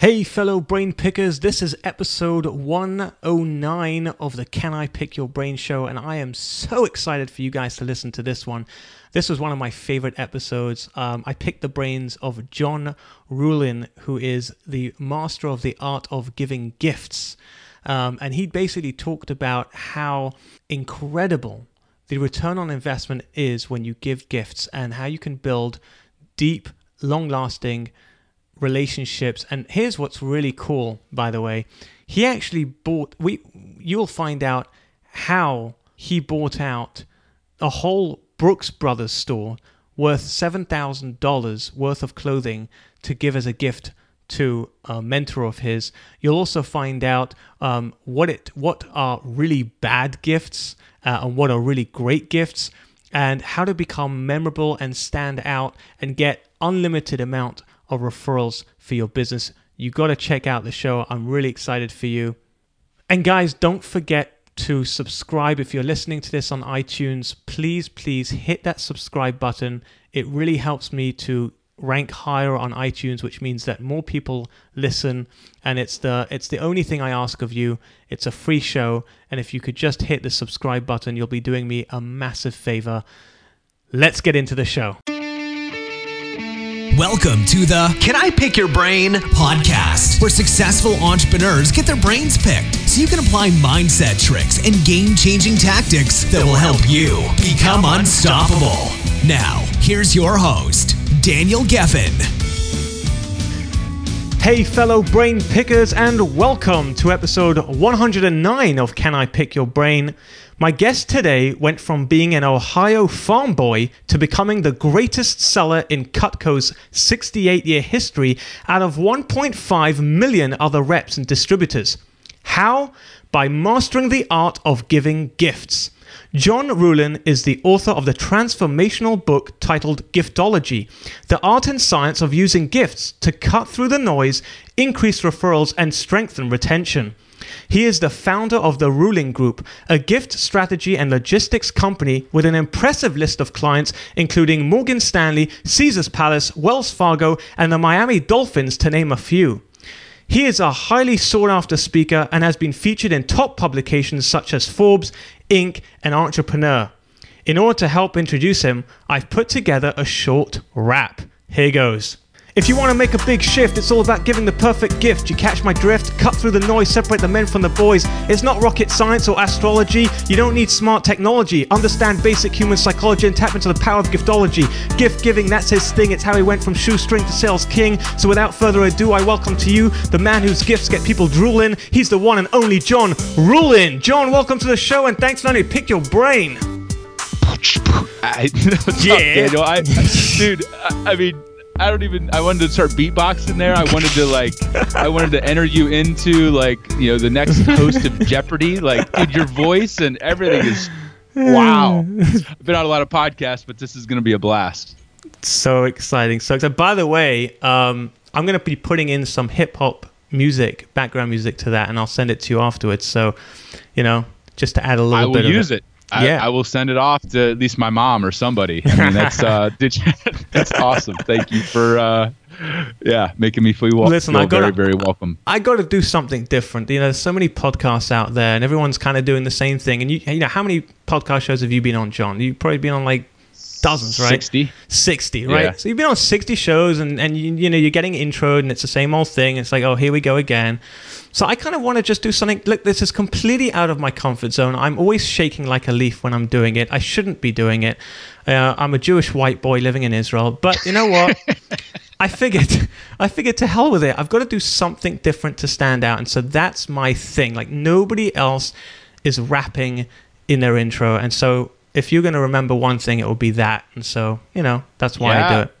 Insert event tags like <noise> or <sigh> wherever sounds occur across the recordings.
Hey, fellow brain pickers, this is episode 109 of the Can I Pick Your Brain show, and I am so excited for you guys to listen to this one. This was one of my favorite episodes. Um, I picked the brains of John Ruhlin, who is the master of the art of giving gifts. Um, and he basically talked about how incredible the return on investment is when you give gifts and how you can build deep, long lasting relationships. And here's what's really cool, by the way. He actually bought we you'll find out how he bought out a whole Brooks Brothers store worth $7,000 worth of clothing to give as a gift to a mentor of his. You'll also find out um, what it what are really bad gifts uh, and what are really great gifts and how to become memorable and stand out and get unlimited amount of referrals for your business. You got to check out the show. I'm really excited for you. And guys, don't forget to subscribe if you're listening to this on iTunes. Please, please hit that subscribe button. It really helps me to rank higher on iTunes, which means that more people listen. And it's the it's the only thing I ask of you. It's a free show, and if you could just hit the subscribe button, you'll be doing me a massive favor. Let's get into the show. Welcome to the Can I Pick Your Brain podcast, where successful entrepreneurs get their brains picked so you can apply mindset tricks and game changing tactics that will help you become unstoppable. Now, here's your host, Daniel Geffen. Hey, fellow brain pickers, and welcome to episode 109 of Can I Pick Your Brain? My guest today went from being an Ohio farm boy to becoming the greatest seller in Cutco's 68 year history out of 1.5 million other reps and distributors. How? By mastering the art of giving gifts. John Ruhlin is the author of the transformational book titled Giftology The Art and Science of Using Gifts to Cut Through the Noise, Increase Referrals, and Strengthen Retention. He is the founder of the Ruhlin Group, a gift strategy and logistics company with an impressive list of clients, including Morgan Stanley, Caesars Palace, Wells Fargo, and the Miami Dolphins, to name a few. He is a highly sought after speaker and has been featured in top publications such as Forbes, Inc., and Entrepreneur. In order to help introduce him, I've put together a short rap. Here goes. If you want to make a big shift, it's all about giving the perfect gift. You catch my drift? Cut through the noise, separate the men from the boys. It's not rocket science or astrology. You don't need smart technology. Understand basic human psychology and tap into the power of giftology. Gift giving, that's his thing. It's how he went from shoestring to sales king. So without further ado, I welcome to you the man whose gifts get people drooling. He's the one and only John Ruhlin. John, welcome to the show and thanks for letting me pick your brain. <laughs> I, yeah, Daniel. I, dude. I, I mean, I don't even. I wanted to start beatboxing there. I wanted to like. I wanted to enter you into like you know the next host of Jeopardy. Like, dude, your voice and everything is wow. I've been on a lot of podcasts, but this is going to be a blast. So exciting! So exciting. By the way, um, I'm going to be putting in some hip hop music, background music to that, and I'll send it to you afterwards. So, you know, just to add a little I will bit. use of it. I, Yeah. I will send it off to at least my mom or somebody. I mean, that's uh, <laughs> did you, <laughs> that's awesome. Thank you for uh, yeah making me feel, Listen, feel I gotta- very very welcome. I got to do something different. You know, there's so many podcasts out there, and everyone's kind of doing the same thing. And you, you know, how many podcast shows have you been on, John? You've probably been on like dozens, right? Sixty. 60, right? Yeah. So you've been on 60 shows and, and you, you know, you're getting introed and it's the same old thing. It's like, oh, here we go again. So I kind of want to just do something. Look, this is completely out of my comfort zone. I'm always shaking like a leaf when I'm doing it. I shouldn't be doing it. Uh, I'm a Jewish white boy living in Israel. But you know what? <laughs> I figured, I figured to hell with it. I've got to do something different to stand out. And so that's my thing. Like nobody else is rapping in their intro. And so if you're going to remember one thing, it will be that. And so, you know, that's why I do it.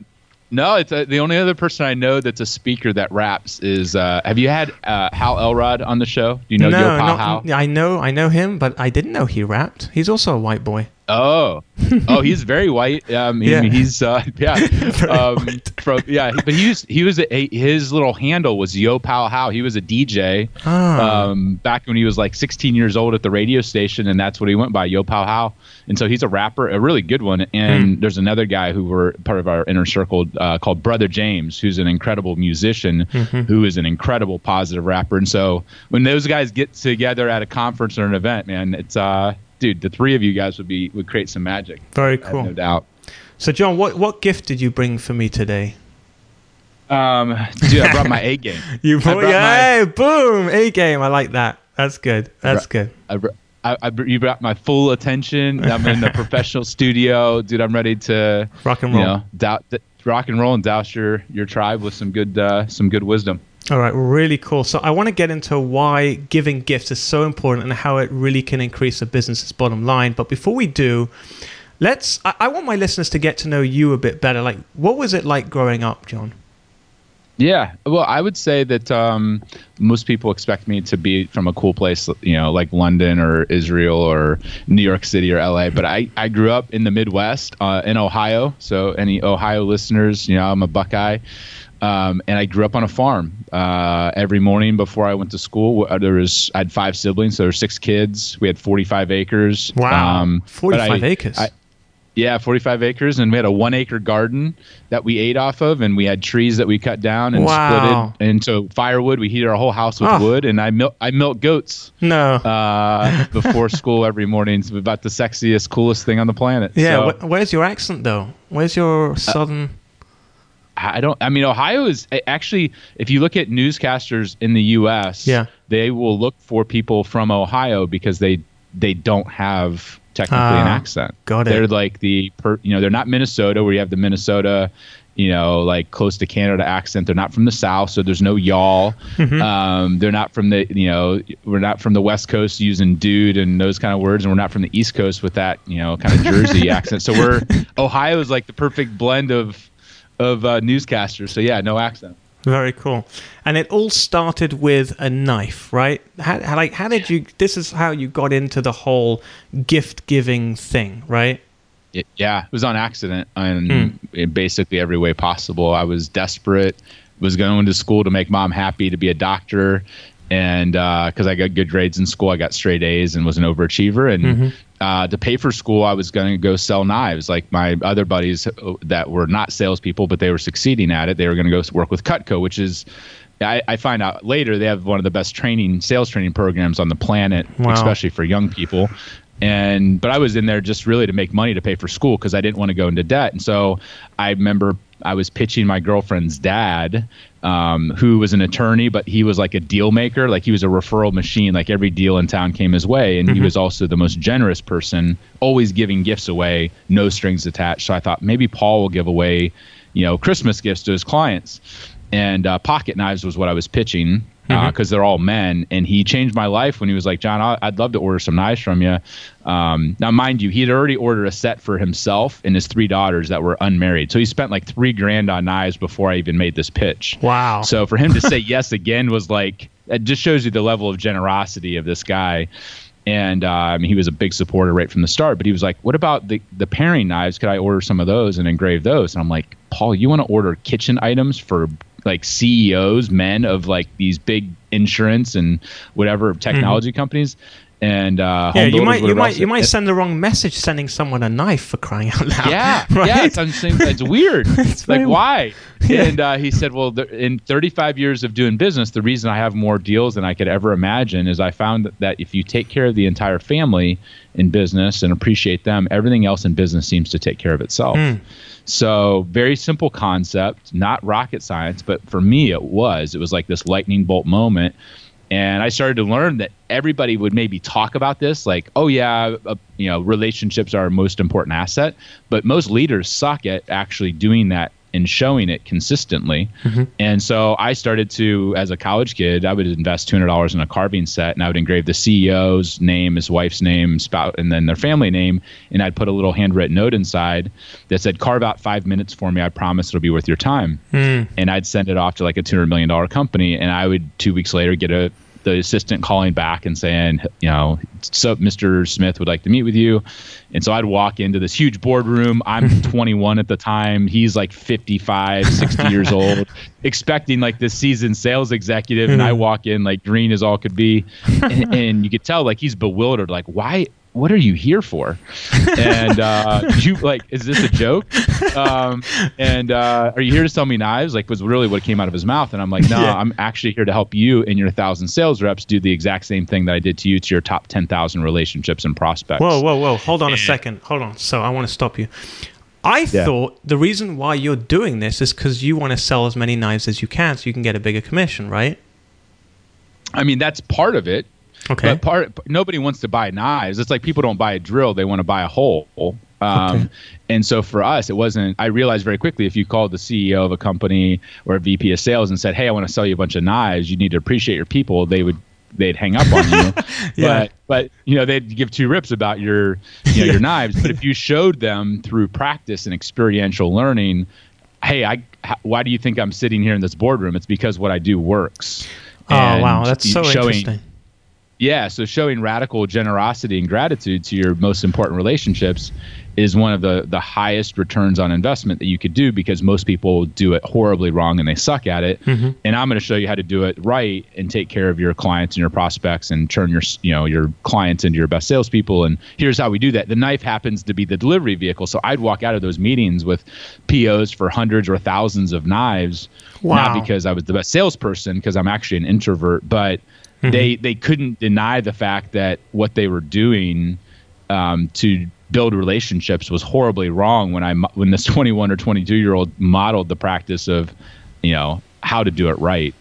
No, it's uh the only other person I know that's a speaker that raps is. Uh, have you had uh, Hal Elrod on the show? Do you know no, Yo Pa not, Hal? I know, I know him, but I didn't know he rapped. He's also a white boy. Oh, oh, he's very white. Um, he, Yeah. he's uh, <laughs> yeah, <laughs> um, from yeah. But he was he was a, his little handle was Yo Pow How. He was a DJ Ah. um, back when he was like 16 years old at the radio station, and that's what he went by, Yo Pow How. And so he's a rapper, a really good one. And Hmm. there's another guy who were part of our inner circle uh, called Brother James, who's an incredible musician, Mm-hmm. who is an incredible positive rapper. And so when those guys get together at a conference or an event, man, it's uh, dude, the three of you guys would be would create some magic. Very cool. no doubt. So, John, what, what gift did you bring for me today? Um, dude, I brought my A game. <laughs> You brought, brought my- yeah, boom, A game. I like that. That's good. That's brought- good. I, br- I, I, you brought my full attention. I'm in the <laughs> professional studio, dude. I'm ready to Rock and you roll. know dou- rock and roll and douse your your tribe with some good uh, some good wisdom. All right, really cool. So I want to get into why giving gifts is so important and how it really can increase a business's bottom line. But before we do, let's. I, I want my listeners to get to know you a bit better. Like, what was it like growing up, John? Yeah, well, I would say that um, most people expect me to be from a cool place, you know, like London or Israel or New York City or LA. But I, I grew up in the Midwest, uh, in Ohio. So any Ohio listeners, you know, I'm a Buckeye. Um, and I grew up on a farm. Uh, every morning before I went to school, uh, there was I had five siblings, so there were six kids. We had 45 acres. Um, forty-five I- acres. I- yeah, 45 acres, and we had a one acre garden that we ate off of, and we had trees that we cut down and Wow. split it into firewood. We heated our whole house with Oh. wood, and I milk I milk goats no. uh, <laughs> before school every morning. It's about the sexiest, coolest thing on the planet. yeah. So, wh- where's your accent though? Where's your southern? I don't. I mean, Ohio is actually. If you look at newscasters in the U.S., Yeah. they will look for people from Ohio because they they don't have technically an Ah, accent. got it. They're like the per, you know they're not Minnesota where you have the Minnesota, you know, like close to Canada accent. They're not from the South, so there's no y'all. Mm-hmm. Um, they're not from the you know we're not from the West Coast using dude and those kind of words, and we're not from the East Coast with that you know kind of Jersey <laughs> accent. So we're Ohio is like the perfect blend of of uh, newscasters. So yeah, no accent. Very cool. And it all started with a knife, right? How, how, like, how did you? This is how you got into the whole gift giving thing, right? It, yeah, it was on accident and Hmm. in basically every way possible. I was desperate, was going to school to make mom happy to be a doctor. And because I got good grades in school, I got straight A's and was an overachiever. And Mm-hmm. uh, to pay for school, I was going to go sell knives. Like my other buddies uh, that were not salespeople, but they were succeeding at it, they were going to go work with Cutco, which is. I, I find out later they have one of the best training sales training programs on the planet, Wow. especially for young people and but I was in there just really to make money to pay for school because I didn't want to go into debt. And so I remember I was pitching my girlfriend's dad, um, who was an attorney, but he was like a deal maker, like he was a referral machine. Like every deal in town came his way, and he was also the most generous person, always giving gifts away, no strings attached. So I thought maybe Paul will give away, you know, Christmas gifts to his clients, and uh, pocket knives was what I was pitching because they're all men. And he changed my life when he was like, John, I'd love to order some knives from you. Um, now, mind you, he had already ordered a set for himself and his three daughters that were unmarried. So he spent like three grand on knives before I even made this pitch. Wow. So for him to say <laughs> yes again was like, it just shows you the level of generosity of this guy. And uh, I mean, he was a big supporter right from the start. But he was like, "What about the the paring knives? Could I order some of those and engrave those?" And I'm like, "Paul, you want to order kitchen items for like CEOs, men of like these big insurance and whatever technology companies?" And uh, Mm-hmm. yeah, you might you might you might send the wrong message sending someone a knife for crying out loud. yeah, <laughs> right? yeah, it's, it's weird. <laughs> It's like why? <laughs> And uh, he said, well, th- in 35 years of doing business, the reason I have more deals than I could ever imagine is I found that, that if you take care of the entire family in business and appreciate them, everything else in business seems to take care of itself. So very simple concept, not rocket science, but for me it was. It was like this lightning bolt moment. And I started to learn that everybody would maybe talk about this, like, "Oh yeah, uh, you know, relationships are our most important asset," but most leaders suck at actually doing that and showing it consistently. Mm-hmm. And so I started to, as a college kid, I would invest two hundred dollars in a carving set, and I would engrave the CEO's name, his wife's name, spout, and then their family name, and I'd put a little handwritten note inside that said, "Carve out five minutes for me. I promise it'll be worth your time." Hmm. And I'd send it off to like a two hundred million dollar company, and I would two weeks later get a the assistant calling back and saying, you know, so Mr. Smith would like to meet with you. And so I'd walk into this huge boardroom. I'm <laughs> 21 at the time. He's like 55, 60 years <laughs> old, expecting like this seasoned sales executive. And I mm-hmm. walk in like green as all could be. <laughs> And, and you could tell like he's bewildered. Like, why? What are you here for? And uh, you like, is this a joke? Um, and uh, are you here to sell me knives? Like, was really what came out of his mouth. And I'm like, no, yeah. I'm actually here to help you and your thousand sales reps do the exact same thing that I did to you to your top ten thousand relationships and prospects. Whoa, whoa, whoa! Hold on a second. Hold on. So I want to stop you. I yeah. thought the reason why you're doing this is because you want to sell as many knives as you can, so you can get a bigger commission, right? I mean, that's part of it. Okay. But part nobody wants to buy knives. It's like people don't buy a drill; they want to buy a hole. Um, okay. And so for us, it wasn't. I realized very quickly if you called the CEO of a company or a VP of sales and said, "Hey, I want to sell you a bunch of knives. You need to appreciate your people," they would they'd hang up on you. <laughs> yeah. But but you know they'd give two rips about your you know, yeah. your knives. But if you showed them through practice and experiential learning, hey, I why do you think I'm sitting here in this boardroom? It's because what I do works. Oh wow, that's so showing, interesting yeah, so showing radical generosity and gratitude to your most important relationships is one of the the highest returns on investment that you could do because most people do it horribly wrong and they suck at it. Mm-hmm. And I'm going to show you how to do it right and take care of your clients and your prospects and turn your you know your clients into your best salespeople. And here's how we do that. The knife happens to be the delivery vehicle, so I'd walk out of those meetings with POs for hundreds or thousands of knives. Wow. Not because I was the best salesperson, because I'm actually an introvert, but Mm-hmm. They they couldn't deny the fact that what they were doing um, to build relationships was horribly wrong. When I when this <laughs> 21 or 22 year old modeled the practice of, you know, how to do it right.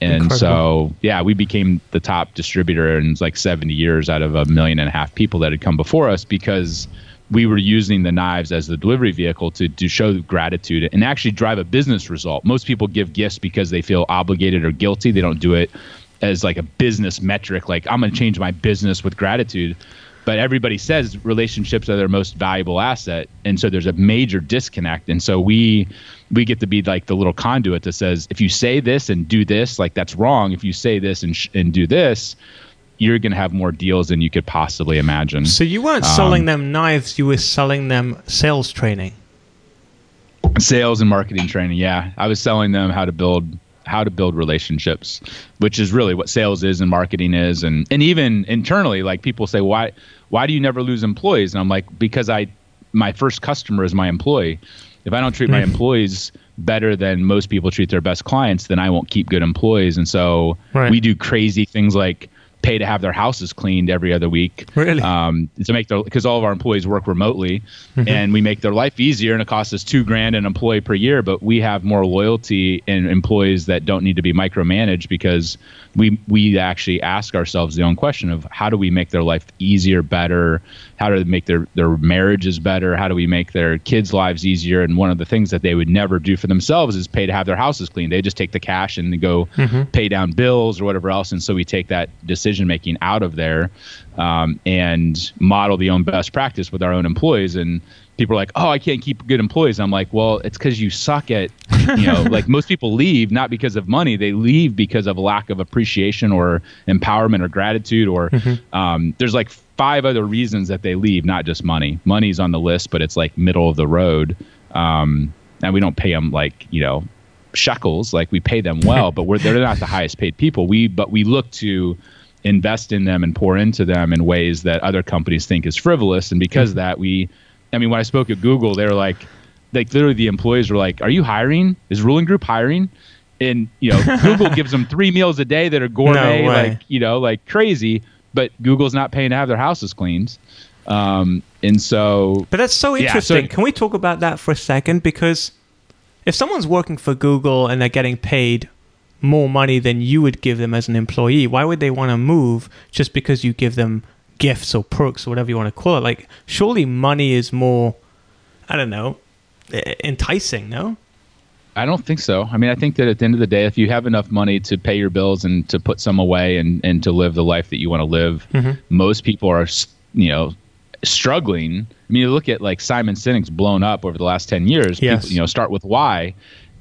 And Incredible. so, yeah, we became the top distributor in like 70 years out of a million and a half people that had come before us because we were using the knives as the delivery vehicle to, to show gratitude and actually drive a business result. Most people give gifts because they feel obligated or guilty. They don't do it as like a business metric like i'm going to change my business with gratitude. But everybody says relationships are their most valuable asset and so there's a major disconnect. And so we we get to be like the little conduit that says if you say this and do this like that's wrong. If you say this and sh- and do this you're going to have more deals than you could possibly imagine. So you weren't um, selling them knives you were selling them sales training. Sales and marketing training yeah. I was selling them how to build how to build relationships, which is really what sales is and marketing is, and and even internally, like people say, why why do you never lose employees? And I'm like, because I my first customer is my employee. If I don't treat my hmm. employees better than most people treat their best clients, then I won't keep good employees. And so right. we do crazy things like pay to have their houses cleaned every other week. Really? Um, to make their because all of our employees work remotely, mm-hmm. and we make their life easier, and it costs us two grand an employee per year. But we have more loyalty in employees that don't need to be micromanaged because we we actually ask ourselves the own question of how do we make their life easier, better, how do they make their their marriages better, how do we make their kids' lives easier? And one of the things that they would never do for themselves is pay to have their houses clean. They just take the cash and go mm-hmm. pay down bills or whatever else. And so we take that decision making out of there um, and model the own best practice with our own employees and people are like, "Oh, I can't keep good employees." I'm like, "Well, it's because you suck at, you know, <laughs> like most people leave not because of money; they leave because of lack of appreciation or empowerment or gratitude. Or mm-hmm. um, there's like five other reasons that they leave, not just money. Money's on the list, but it's like middle of the road, um, and we don't pay them like you know shekels, like we pay them well, but we're they're not the highest paid people. We but we look to invest in them and pour into them in ways that other companies think is frivolous and because mm-hmm. of that we I mean, when I spoke at Google, they were like, like literally the employees were like, "Are you hiring? Is Ruhlin Group hiring?" And you know, <laughs> Google gives them three meals a day that are gourmet, no like you know, like crazy. But Google's not paying to have their houses cleaned. Um, and so, but that's so interesting. Yeah, so, Can we talk about that for a second? Because if someone's working for Google and they're getting paid more money than you would give them as an employee, why would they want to move just because you give them gifts or perks or whatever you want to call it. Like, surely money is more, I don't know, enticing, no? I don't think so. I mean, I think that at the end of the day, if you have enough money to pay your bills and to put some away and, and to live the life that you want to live, mm-hmm. most people are, you know, struggling. I mean, you look at like Simon Sinek's blown up over the last 10 years. Yes. People, you know, start with why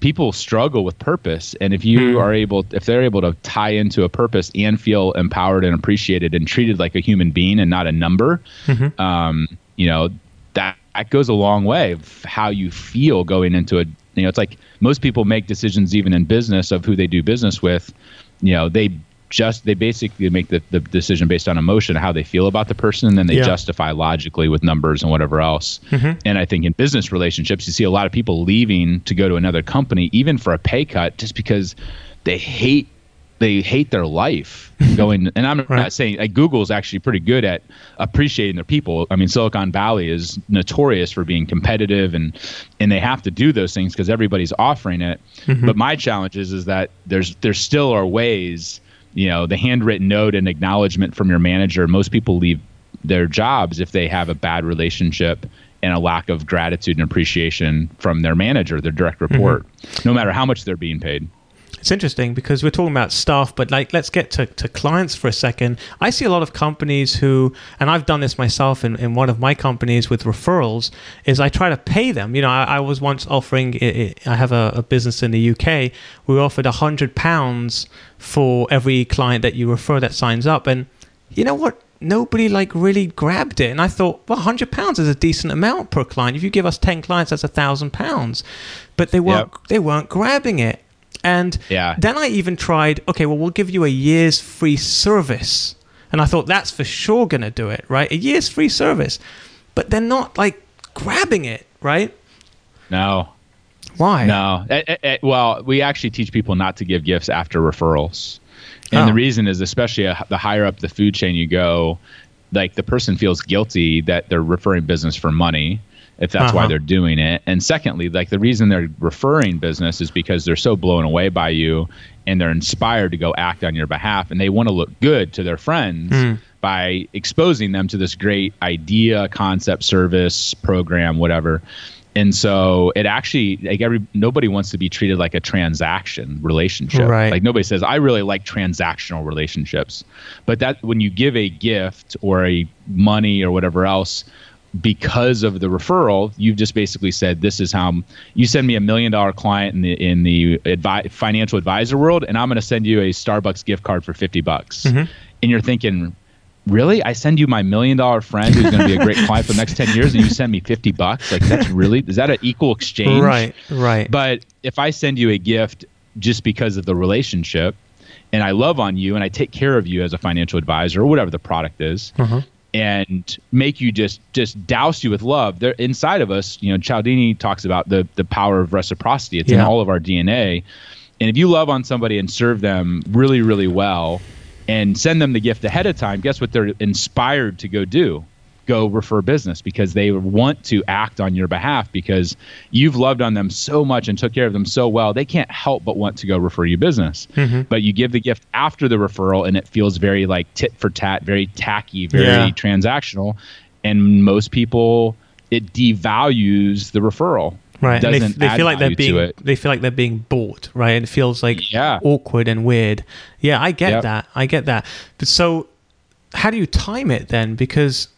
people struggle with purpose and if you mm. are able if they're able to tie into a purpose and feel empowered and appreciated and treated like a human being and not a number mm-hmm. um, you know that that goes a long way of how you feel going into a you know it's like most people make decisions even in business of who they do business with you know they just they basically make the, the decision based on emotion how they feel about the person and then they yeah. justify logically with numbers and whatever else mm-hmm. and i think in business relationships you see a lot of people leaving to go to another company even for a pay cut just because they hate they hate their life <laughs> going and i'm right. not saying like google's actually pretty good at appreciating their people i mean silicon valley is notorious for being competitive and and they have to do those things because everybody's offering it mm-hmm. but my challenge is is that there's there still are ways you know the handwritten note and acknowledgement from your manager most people leave their jobs if they have a bad relationship and a lack of gratitude and appreciation from their manager their direct report mm-hmm. no matter how much they're being paid it's interesting because we're talking about staff, but like let's get to, to clients for a second. I see a lot of companies who, and I've done this myself in, in one of my companies with referrals, is I try to pay them. You know, I, I was once offering, I have a, a business in the UK, we offered a hundred pounds for every client that you refer that signs up. And you know what? nobody like really grabbed it and i thought well 100 pounds is a decent amount per client if you give us 10 clients that's a thousand pounds but they weren't yep. they weren't grabbing it and yeah. then I even tried, okay, well, we'll give you a year's free service. And I thought that's for sure going to do it, right? A year's free service. But they're not like grabbing it, right? No. Why? No. It, it, it, well, we actually teach people not to give gifts after referrals. And oh. the reason is, especially a, the higher up the food chain you go, like the person feels guilty that they're referring business for money if that's uh-huh. why they're doing it. And secondly, like the reason they're referring business is because they're so blown away by you and they're inspired to go act on your behalf and they want to look good to their friends mm. by exposing them to this great idea, concept, service, program, whatever. And so it actually like every nobody wants to be treated like a transaction relationship. Right. Like nobody says I really like transactional relationships. But that when you give a gift or a money or whatever else, because of the referral, you've just basically said this is how you send me a million dollar client in the in the advi- financial advisor world, and I'm going to send you a Starbucks gift card for fifty bucks. Mm-hmm. And you're thinking, really? I send you my million dollar friend who's going to be a great client for the next ten years, and you send me fifty bucks? Like that's really is that an equal exchange? Right, right. But if I send you a gift just because of the relationship, and I love on you and I take care of you as a financial advisor or whatever the product is, uh-huh and make you just just douse you with love. They're inside of us, you know, Cialdini talks about the the power of reciprocity. It's yeah. in all of our DNA. And if you love on somebody and serve them really, really well and send them the gift ahead of time, guess what they're inspired to go do? Go refer business because they want to act on your behalf because you've loved on them so much and took care of them so well they can't help but want to go refer you business. Mm-hmm. but you give the gift after the referral and it feels very like tit for tat very tacky very yeah. transactional. And most people it devalues the referral. Right. They, they feel like they're being they feel like they're being bought right? And it feels like yeah. awkward and weird. Yeah i get yep. that. I get that. But so how do you time it then? Because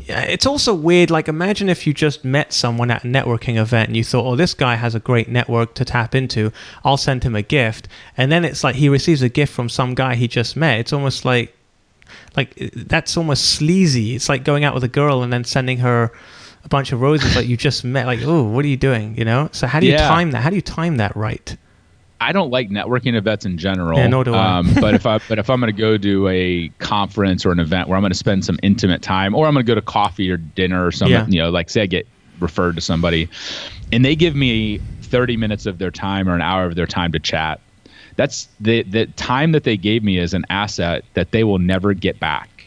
yeah, it's also weird. Like, imagine if you just met someone at a networking event and you thought, oh, this guy has a great network to tap into. I'll send him a gift. And then it's like he receives a gift from some guy he just met. It's almost like, like, that's almost sleazy. It's like going out with a girl and then sending her a bunch of roses like you just met. Like, oh, what are you doing? You know? So, how do you yeah. time that? How do you time that right? I don't like networking events in general. Yeah, nor do I. Um, <laughs> but if I but if I'm going to go to a conference or an event where I'm going to spend some intimate time, or I'm going to go to coffee or dinner or something, yeah. you know, like say I get referred to somebody, and they give me 30 minutes of their time or an hour of their time to chat. That's the the time that they gave me is an asset that they will never get back.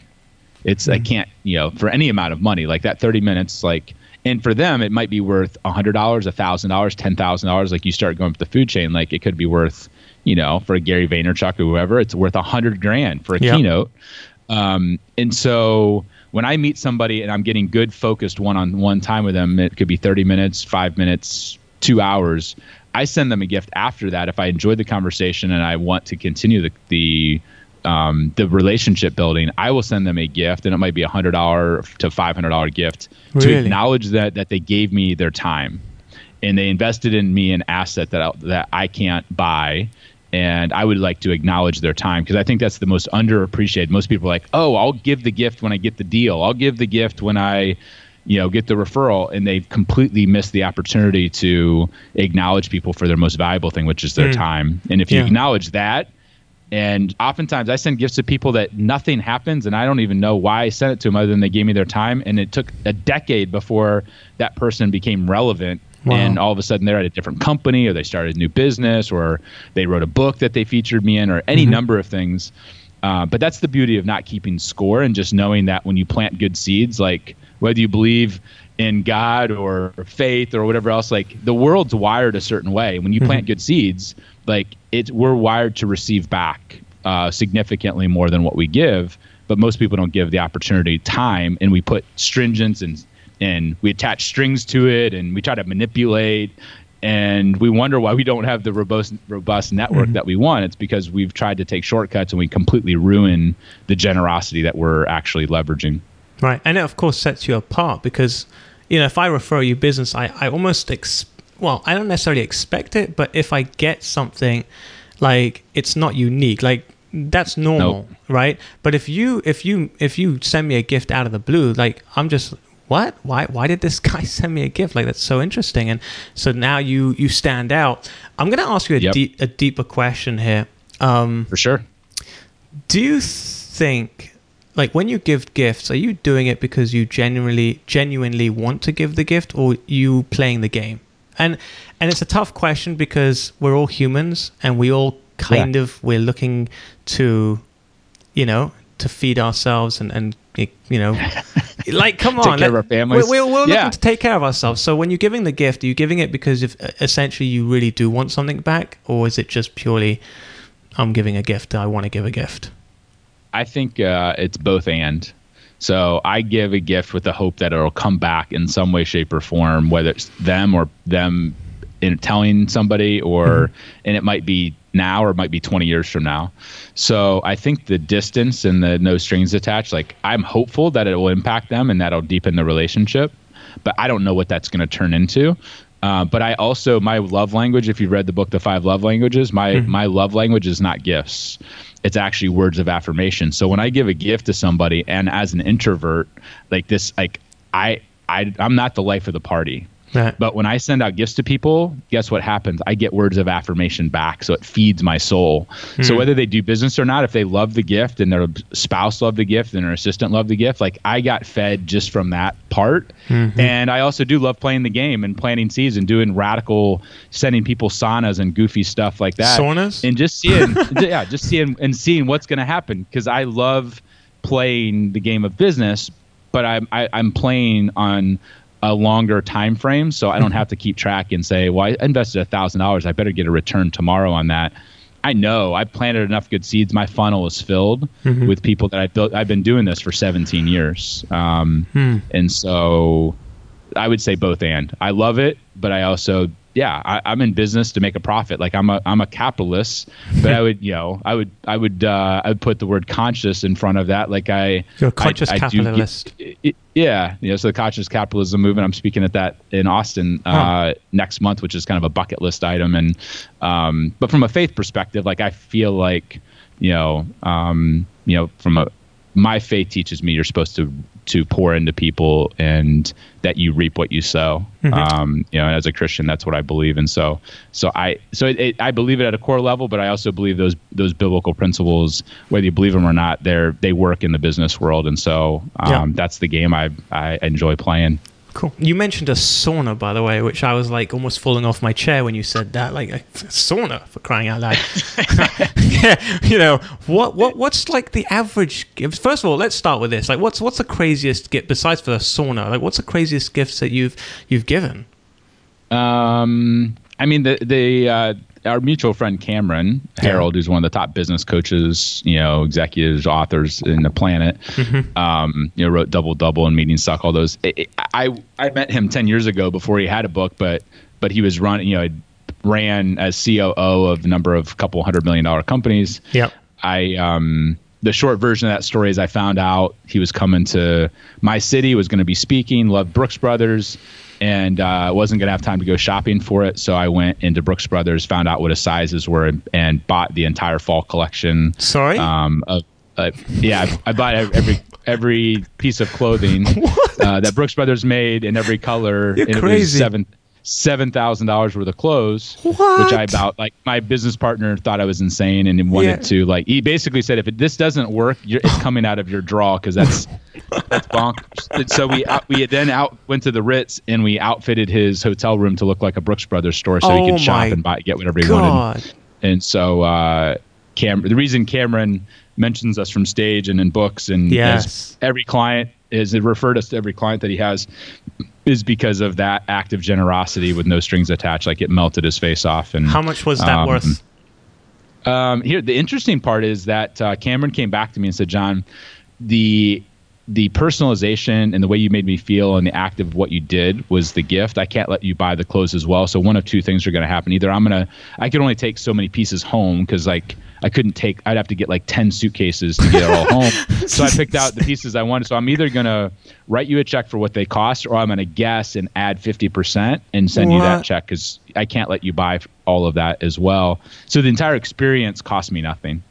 It's mm-hmm. I can't you know for any amount of money like that 30 minutes like and for them it might be worth a hundred dollars a thousand dollars ten thousand dollars like you start going up the food chain like it could be worth you know for a gary vaynerchuk or whoever it's worth a hundred grand for a yep. keynote um, and so when i meet somebody and i'm getting good focused one-on-one time with them it could be 30 minutes five minutes two hours i send them a gift after that if i enjoyed the conversation and i want to continue the, the um, the relationship building, I will send them a gift, and it might be a hundred dollar to five hundred dollar gift really? to acknowledge that that they gave me their time. and they invested in me an asset that I, that I can't buy and I would like to acknowledge their time because I think that's the most underappreciated. Most people are like, "Oh, I'll give the gift when I get the deal. I'll give the gift when I, you know, get the referral," and they've completely missed the opportunity to acknowledge people for their most valuable thing, which is their mm. time. And if you yeah. acknowledge that, and oftentimes I send gifts to people that nothing happens, and I don't even know why I sent it to them other than they gave me their time. And it took a decade before that person became relevant Wow. And all of a sudden they're at a different company or they started a new business or they wrote a book that they featured me in or any mm-hmm. number of things. Uh, but that's the beauty of not keeping score and just knowing that when you plant good seeds, like whether you believe in God or faith or whatever else, like the world's wired a certain way. When you plant mm-hmm. good seeds, like it, we're wired to receive back uh, significantly more than what we give. But most people don't give the opportunity time, and we put stringents and and we attach strings to it and we try to manipulate and we wonder why we don't have the robust robust network mm-hmm. that we want it's because we've tried to take shortcuts and we completely ruin the generosity that we're actually leveraging right and it of course sets you apart because you know if i refer you business i, I almost ex- well i don't necessarily expect it but if i get something like it's not unique like that's normal nope. right? But if you if you if you send me a gift out of the blue like i'm just what? Why why did this <laughs> guy send me a gift? Like that's so interesting. And so now you you stand out. I'm going to ask you a, yep. deep, a deeper question here. Um, for sure. do you think like when you give gifts are you doing it because you genuinely genuinely want to give the gift or you playing the game and and it's a tough question because we're all humans and we all kind yeah. of we're looking to you know to feed ourselves and and you know <laughs> like, come on, take care of our families. We're, we're, we're yeah. looking to take care of ourselves. So when you're giving the gift, are you giving it because if essentially you really do want something back, or is it just purely, I'm giving a gift. I want to give a gift. I think uh, it's both and. So I give a gift with the hope that it'll come back in some way, shape, or form, whether it's them or them in telling somebody, or mm-hmm. and it might be now or it might be 20 years from now. So I think the distance and the no strings attached, like I'm hopeful that it will impact them and that'll deepen the relationship, but I don't know what that's going to turn into. Uh, but I also my love language. If you've read the book, The Five Love Languages, my mm-hmm. my love language is not gifts. It's actually words of affirmation. So when I give a gift to somebody, and as an introvert, like this, like I I I'm not the life of the party. Right. But when I send out gifts to people, guess what happens? I get words of affirmation back. So it feeds my soul. Hmm. So whether they do business or not, if they love the gift and their spouse loved the gift and their assistant loved the gift, like I got fed just from that part. Mm-hmm. And I also do love playing the game and planting seeds and doing radical, sending people saunas and goofy stuff like that. Saunas? And just seeing, <laughs> yeah, just seeing and seeing what's going to happen because I love playing the game of business, but I'm I, am i am playing on a longer time frame so i don't mm-hmm. have to keep track and say well i invested a thousand dollars i better get a return tomorrow on that i know i've planted enough good seeds my funnel is filled mm-hmm. with people that i've built i've been doing this for 17 years um, hmm. and so i would say both and i love it but i also yeah, I, am in business to make a profit. Like I'm a I'm a capitalist, but I <laughs> would you know I would I would uh, I would put the word conscious in front of that. Like I you're a conscious I, capitalist. I it, yeah, you know, so the conscious capitalism movement. I'm speaking at that in Austin uh, next month, which is kind of a bucket list item. And um, but from a faith perspective, like I feel like you know um, you know from a my faith teaches me you're supposed to to pour into people and that you reap what you sow. Mm-hmm. Um, you know, as a Christian, that's what I believe. And so, so I, so it, it, I believe it at a core level, but I also believe those, those biblical principles, whether you believe them or not, they're, they work in the business world. And so, um, yeah. that's the game I, I enjoy playing. Cool. You mentioned a sauna, by the way, which I was like almost falling off my chair when you said that. Like a sauna for crying out loud. <laughs> <laughs> yeah, you know what? What? What's like the average? Gift? First of all, let's start with this. Like, what's what's the craziest gift besides for the sauna? Like, what's the craziest gifts that you've you've given? Um, I mean the the uh, our mutual friend Cameron Herold, yeah. who's one of the top business coaches, you know, executives, authors in the planet, mm-hmm. um, you know, wrote Double Double and Meeting Suck, all those. It, it, I I met him ten years ago before he had a book, but but he was running, you know, ran as COO of a number of couple hundred million dollar companies. Yeah. I um the short version of that story is I found out he was coming to my city, was going to be speaking, loved Brooks Brothers, and uh, wasn't going to have time to go shopping for it. So I went into Brooks Brothers, found out what his sizes were, and, and bought the entire fall collection. Sorry. Um, of, uh, yeah, I, I bought every every piece of clothing <laughs> uh, that Brooks Brothers made in every color. You're crazy. Seven seven thousand dollars worth of clothes, What? which I about like my business partner thought I was insane and wanted Yeah. to like he basically said if it, this doesn't work, you're, it's coming out of your draw because that's that's bonkers. And so we out, we then out went to the Ritz and we outfitted his hotel room to look like a Brooks Brothers store so Oh he could shop and buy get whatever he wanted. And so uh, Cam, the reason Cameron mentions us from stage and in books and Yes. every client is it referred us to every client that he has is because of that act of generosity with no strings attached. Like it melted his face off. And How much was that Um, worth? um, here, the interesting part is that uh, Cameron came back to me and said, "John, the the personalization and the way you made me feel and the act of what you did was the gift. I can't let you buy the clothes as well. So one of two things are going to happen. Either I'm gonna, I can only take so many pieces home because like I couldn't take, I'd have to get like ten suitcases to get it all home. <laughs> So I picked out the pieces I wanted. So I'm either gonna write you a check for what they cost, or I'm gonna guess and add fifty percent and send you that check because I can't let you buy all of that as well. So the entire experience cost me nothing.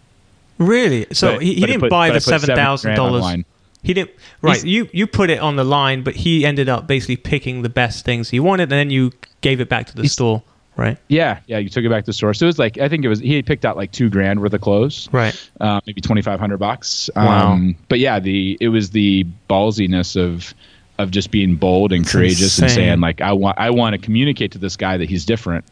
Really? So But- he, he but didn't put- buy the seven seven thousand dollars. He didn't. Right. He's- You you put it on the line, but he ended up basically picking the best things he wanted, and then you gave it back to the store. Right. Yeah, yeah. You took it back to the store. So it was like I think it was he had picked out like two grand worth of clothes, Right. uh, maybe twenty five hundred bucks. Wow. Um, but yeah, the it was the ballsiness of of just being bold and courageous and saying like I want I want to communicate to this guy that he's different.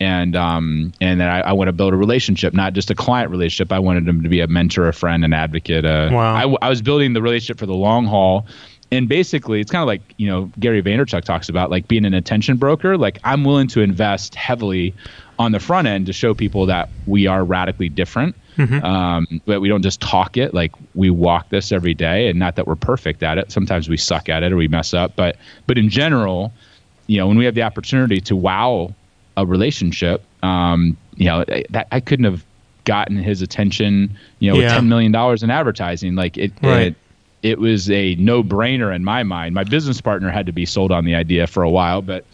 And um and that I, I want to build a relationship, not just a client relationship. I wanted him to be a mentor, a friend, an advocate. Uh, Wow. I, w- I was building the relationship for the long haul, and basically it's kind of like you know Gary Vaynerchuk talks about like being an attention broker. Like I'm willing to invest heavily on the front end to show people that we are radically different. Um, but we don't just talk it like we walk this every day and not that we're perfect at it sometimes we suck at it or we mess up but but in general you know when we have the opportunity to wow a relationship um, you know that I couldn't have gotten his attention you know Yeah. with 10 million dollars in advertising like it, Right. it it was a no-brainer in my mind my business partner had to be sold on the idea for a while but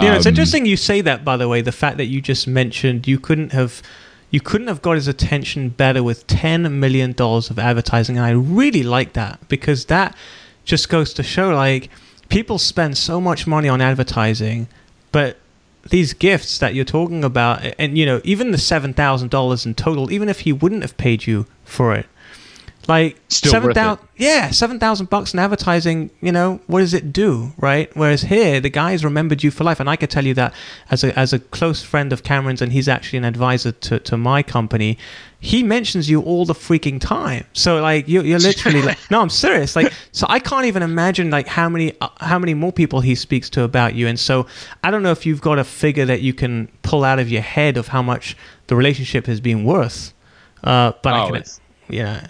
Yeah, it's um, interesting you say that. By the way, the fact that you just mentioned you couldn't have, you couldn't have got his attention better with ten million dollars of advertising, and I really like that because that just goes to show like people spend so much money on advertising, but these gifts that you're talking about, and you know, even the seven thousand dollars in total, even if he wouldn't have paid you for it, like Still seven thousand, yeah, seven thousand bucks in advertising. You know, what does it do, right? Whereas here, the guys remembered you for life, and I could tell you that as a as a close friend of Cameron's, and he's actually an advisor to to my company. He mentions you all the freaking time. So like you're, you're literally like <laughs> no, I'm serious. Like so, I can't even imagine like how many uh, how many more people he speaks to about you. And so I don't know if you've got a figure that you can pull out of your head of how much the relationship has been worth. Uh, but I Oh, can, yeah,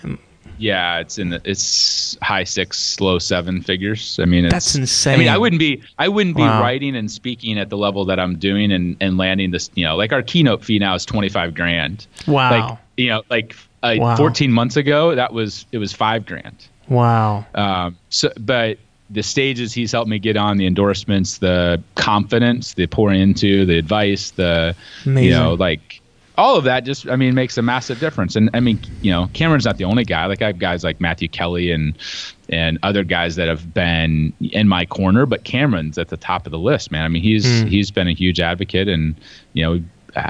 Yeah, it's in the it's high six, low seven figures. I mean, it's, That's insane. I mean, I wouldn't be I wouldn't be Wow. writing and speaking at the level that I'm doing and and landing this. You know, like our keynote fee now is twenty five grand. wow, Like you know, like uh, Wow. 14 months ago, that was it was five grand. wow. Um, so, but the stages he's helped me get on, the endorsements, the confidence, the pouring into, the advice, the Amazing. you know, like all of that just I mean makes a massive difference. And I mean, you know, Cameron's not the only guy. Like I have guys like Matthew Kelly and and other guys that have been in my corner, but Cameron's at the top of the list, man. I mean, he's Mm. he's been a huge advocate and you know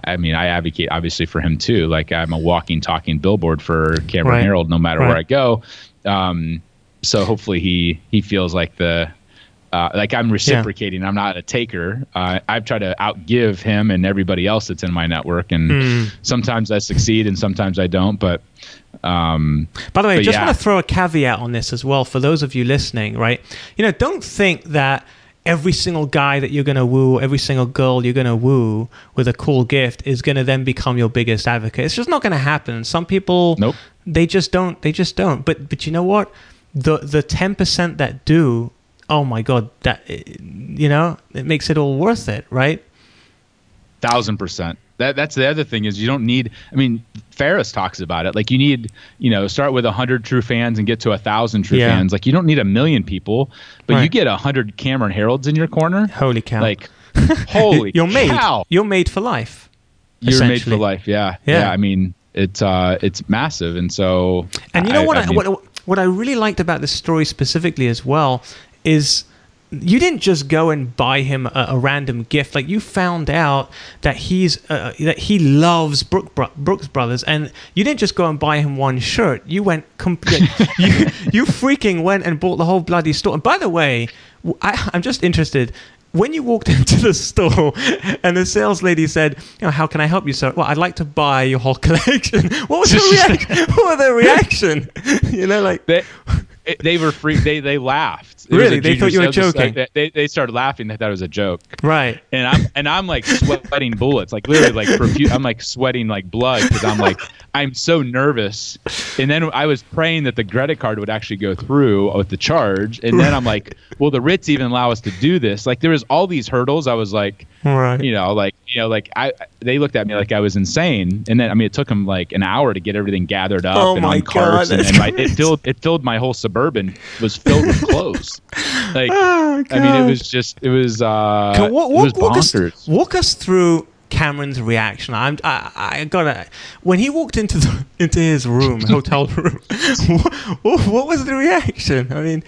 I mean, I advocate obviously for him too. Like I'm a walking, talking billboard for Cameron Right. Herold, no matter Right. where I go. Um, so hopefully he he feels like the uh, like I'm reciprocating. I'm not a taker. Uh, I've tried to outgive him and everybody else that's in my network, and Hmm. sometimes I succeed and sometimes I don't. But um, By the way, I just yeah. want to throw a caveat on this as well for those of you listening, right? You know, don't think that every single guy that you're going to woo, every single girl you're going to woo with a cool gift is going to then become your biggest advocate. It's just not going to happen. Some people Nope. they just don't they just don't. But but you know what? The the 10% that do, oh my god, that you know, it makes it all worth it, right? thousand percent. that that's the other thing is you don't need. I mean, Ferriss talks about it. Like you need, you know, start with a hundred true fans and get to a thousand true Yeah. fans. Like you don't need a million people, but you get a hundred Cameron Herolds in your corner. Holy cow! Like, <laughs> holy, you're made. cow. You're made for life. You're made for life. Yeah. Yeah. yeah. I mean, it's uh, it's massive, and so. And you know what? I, mean, what what I really liked about this story specifically as well is you didn't just go and buy him a, a random gift. Like you found out that he's uh, that he loves Brook Bro- Brooks Brothers, and you didn't just go and buy him one shirt. You went complete. <laughs> you you freaking went and bought the whole bloody store. And by the way, I'm just interested. When you walked <laughs> into the store and the sales lady said, you know, how can I help you, sir? Well, I'd like to buy your whole <laughs> collection. What was the reaction? what was their reaction? you know, like they it- they were free. They they laughed. It Really? They thought you were joking? assistant. They they started laughing. They thought it was a joke. right. And I'm and I'm like sweating bullets, like literally like profu- I'm like sweating like blood because I'm like I'm so nervous. And then I was praying that the credit card would actually go through with the charge. And then I'm like, will the Ritz even allow us to do this? Like there was all these hurdles. I was like, Right. you know, like you know, like I they looked at me like I was insane, and then I mean, it took them like an hour to get everything gathered up Oh and on carts, God, and, and my, it filled it filled my whole suburban was filled with clothes. <laughs> Like Oh, I mean, it was just it was uh, Can- walk, it was walk, walk, us, walk us through Cameron's reaction. I'm, I, I gotta. When he walked into the into his room, hotel room, <laughs> what, what was the reaction? I mean,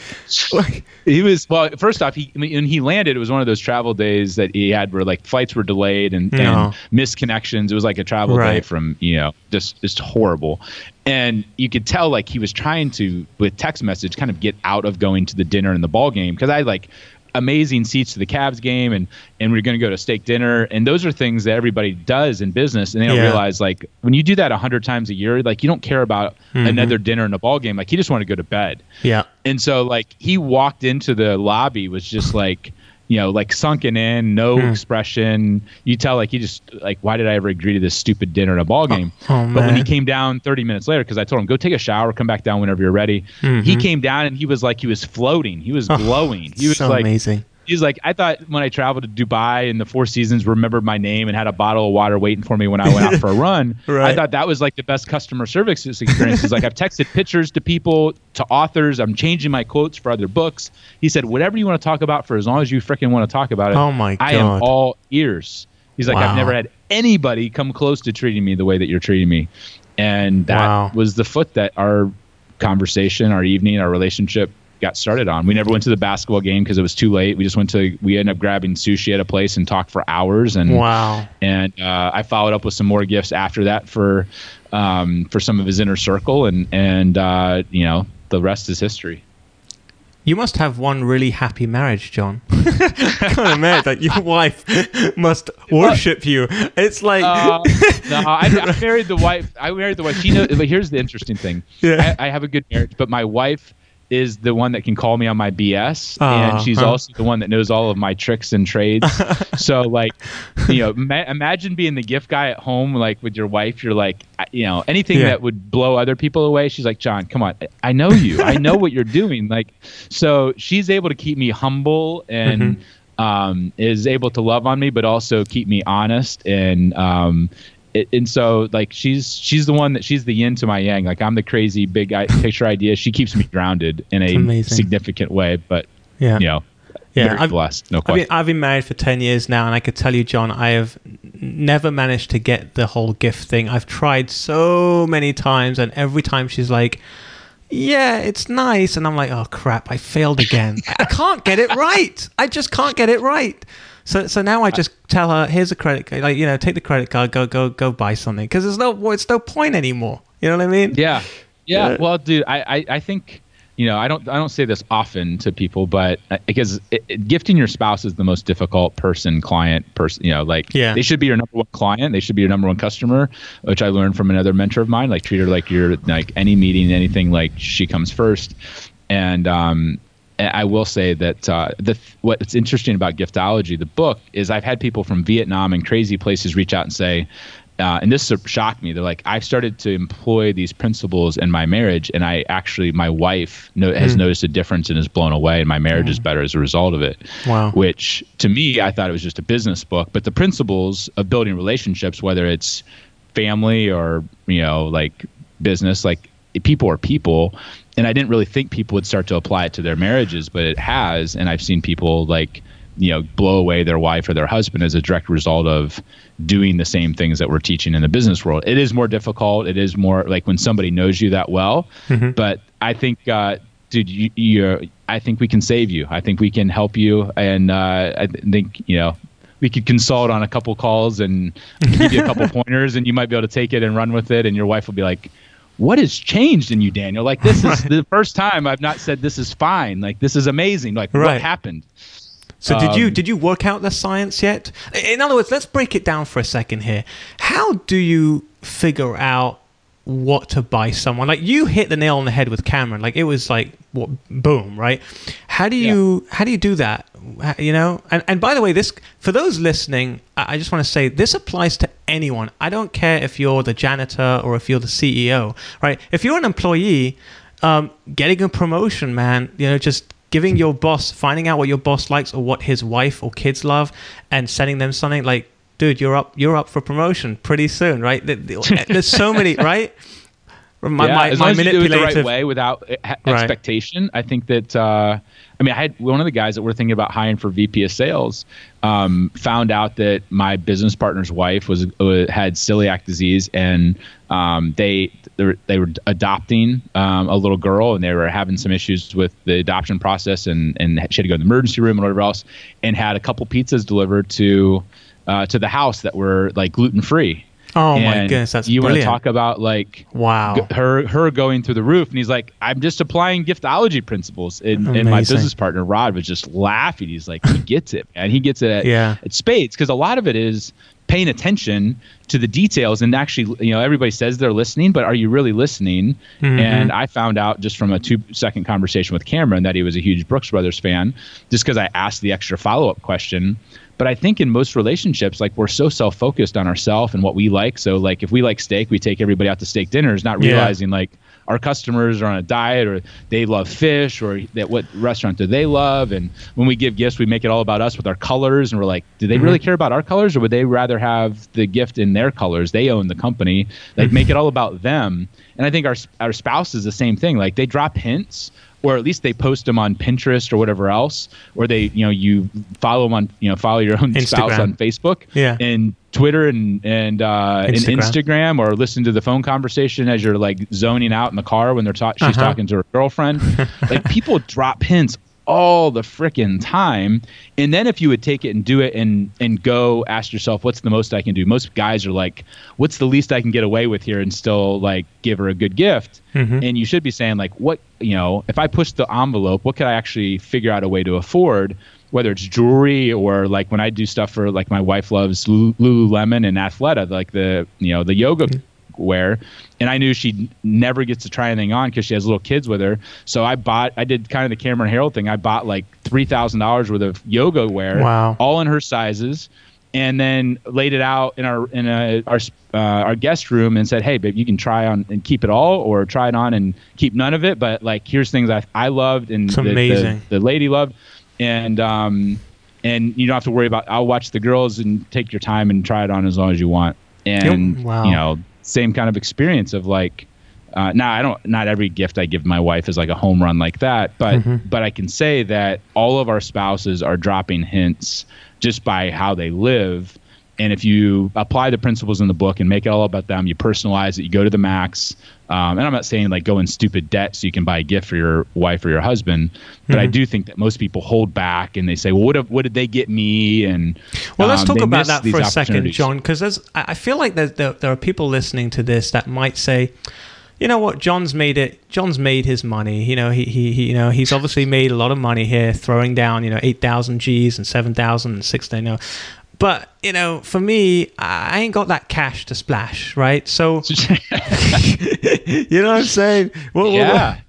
like, He was well. First off, he I mean, when he landed, it was one of those travel days that he had where like flights were delayed and, No. and missed connections. It was like a travel day from you know just just horrible, and you could tell like he was trying to with text message kind of get out of going to the dinner and the ball game because I like amazing seats to the Cavs game and and we are going to go to steak dinner and those are things that everybody does in business and they don't Yeah. realize like when you do that a hundred times a year like you don't care about Mm-hmm. another dinner and a ball game like he just wanted to go to bed yeah, and so like he walked into the lobby was just like you know like sunken in no Hmm. expression you tell like he just like why did i ever agree to this stupid dinner and a ball game oh, but when he came down 30 minutes later because i told him go take a shower come back down whenever you're ready he came down and he was like he was floating he was glowing he was Mm-hmm. so like amazing. He's like, I thought when I traveled to Dubai and the Four Seasons remembered my name and had a bottle of water waiting for me when I went out for a <laughs> run. Right. I thought that was like the best customer service experience. He's like, I've texted pictures to people, to authors. I'm changing my quotes for other books. He said, whatever you want to talk about for as long as you freaking want to talk about it. Oh my God. I am all ears. He's like, Wow. I've never had anybody come close to treating me the way that you're treating me. And that Wow. was the foot that our conversation, our evening, our relationship got started on. We never went to the basketball game because it was too late. We just went to we ended up grabbing sushi at a place and talked for hours and Wow. and uh, I followed up with some more gifts after that for um, for some of his inner circle and and uh, you know the rest is history. You must have one really happy marriage, John. <laughs> I Can't imagine that your <laughs> wife must worship you. It's like, Uh, <laughs> no, I, I married the wife. I married the wife. She knows. But here's the interesting thing. Yeah. I, I have a good marriage, but my wife is the one that can call me on my BS, and she's huh. also the one that knows all of my tricks and trades. <laughs> so, like, you know, ma- imagine being the gift guy at home, like with your wife. You're like, you know, anything Yeah. that would blow other people away. She's like, John, come on, I know you. I <laughs> know what you're doing. Like, so she's able to keep me humble and Mm-hmm. um, is able to love on me, but also keep me honest and um, it, and so like she's she's the one that she's the yin to my yang. Like I'm the crazy big i- picture idea. She keeps me grounded in a significant way. But yeah. you know, Yeah, very I've- blessed. No I've been, I've been married for 10 years now, and I could tell you, John, I have never managed to get the whole gift thing. I've tried so many times, and every time she's like, yeah, it's nice. And I'm like, oh, crap, I failed again. I can't get it right. I just can't get it right. So, so now I just tell her, here's a credit card. Like, you know, take the credit card, go, go, go buy something. Because there's no, well, it's no point anymore. You know what I mean? Yeah, yeah. Yeah. Well, dude, I, I, I think you know I don't I don't say this often to people, but uh, because it, it- gifting your spouse is the most difficult person, client, person. You know, like Yeah. they should be your number one client. They should be your number one customer, which I learned from another mentor of mine. Like treat her like you're like any meeting, anything like she comes first, and um. I will say that uh, the what's interesting about giftology, the book, is I've had people from Vietnam and crazy places reach out and say, uh, and this shocked me. They're like, I've started to employ these principles in my marriage, and I actually, my wife no, has mm. noticed a difference and is blown away, and my marriage mm. is better as a result of it. Wow. Which to me, I thought it was just a business book, but the principles of building relationships, whether it's family or you know like business, like people are people, and I didn't really think people would start to apply it to their marriages, but it has, and I've seen people like you know blow away their wife or their husband as a direct result of doing the same things that we're teaching in the business world. It is more difficult. It is more like when somebody knows you that well. Mm-hmm. but i think uh, dude you, you i think we can save you. I think we can help you. And uh, i think you know we could consult on a couple calls and give you a couple <laughs> pointers and you might be able to take it and run with it. And your wife will be like what has changed in you daniel like this is the first time i've not said this is fine like this is amazing like right. what happened so did you um, did you work out the science yet? In other words, let's break it down for a second here. How do you figure out what to buy someone? Like you hit the nail on the head with Cameron. Like it was like what boom, right? How do you yeah. how do you do that? You know? And and by the way, this for those listening, I just want to say this applies to anyone. I don't care if you're the janitor or if you're the CEO, right? If you're an employee, um, getting a promotion, man, you know, just giving your boss, finding out what your boss likes or what his wife or kids love, and sending them something like, dude, you're up, you're up for promotion pretty soon, right? There's so many, <laughs> right? My, yeah, my, as long as you do it the right way without expectation, right. I think that. Uh, I mean, I had one of the guys that we're thinking about hiring for VP of sales um, found out that my business partner's wife was uh, had celiac disease, and um, they they were, they were adopting um, a little girl, and they were having some issues with the adoption process, and and she had to go to the emergency room and whatever else, and had a couple pizzas delivered to uh, to the house that were like gluten free. Oh and my goodness, that's you want to talk about like wow g- her her going through the roof, and he's like, I'm just applying giftology principles, and, and my business partner Rod was just laughing. He's like, he gets it, and he gets it at, yeah. at spades because a lot of it is paying attention to the details and actually you know everybody says they're listening but are you really listening mm-hmm. and i found out just from a two second conversation with cameron that he was a huge brooks brothers fan just because i asked the extra follow-up question but I think in most relationships, like we're so self focused on ourselves and what we like. So like if we like steak, we take everybody out to steak dinners, not realizing yeah. like our customers are on a diet or they love fish or that what restaurant do they love and when we give gifts we make it all about us with our colors and we're like do they mm-hmm. really care about our colors or would they rather have the gift in their colors they own the company like make it all about them and i think our our spouse is the same thing like they drop hints or at least they post them on Pinterest or whatever else, or they, you know, you follow them on, you know, follow your own Instagram. <laughs> spouse on Facebook, yeah, and Twitter and and uh, Instagram. and Instagram, or listen to the phone conversation as you're like zoning out in the car when they're talking. She's uh-huh. talking to her girlfriend. <laughs> like people drop hints all the freaking time. And then if you would take it and do it and and go ask yourself, what's the most I can do? Most guys are like, what's the least I can get away with here and still like give her a good gift? Mm-hmm. And you should be saying like, what you know, if I push the envelope, what could I actually figure out a way to afford? Whether it's jewelry or like when I do stuff for like my wife loves Lululemon and Athleta, like the you know the yoga mm-hmm wear. And I knew she never gets to try anything on because she has little kids with her. So I bought, I did kind of the Cameron Herold thing. I bought like three thousand dollars worth of yoga wear, wow. all in her sizes, and then laid it out in our in a, our uh, our guest room and said, "Hey, babe, you can try on and keep it all, or try it on and keep none of it. But like, here's things I I loved and the, the, the lady loved, and um." And you don't have to worry about. I'll watch the girls and take your time and try it on as long as you want. And yep. wow. you know, same kind of experience of like uh, now I don't not every gift I give my wife is like a home run like that, but mm-hmm. but I can say that all of our spouses are dropping hints just by how they live. And if you apply the principles in the book and make it all about them, you personalize it, you go to the max, um, and I'm not saying like go in stupid debt so you can buy a gift for your wife or your husband, but mm-hmm. I do think that most people hold back and they say, well, what, have, what did they get me? And well, let's um, talk about that for a second, John, because I feel like there, there are people listening to this that might say, you know what, John's made it. John's made his money. You know, he, he, he you know he's obviously made a lot of money here, throwing down you know eight thousand G's and seven thousand and six. You know, but you know, for me, I ain't got that cash to splash, right? So, <laughs> <laughs> you know what I'm saying? Well, yeah.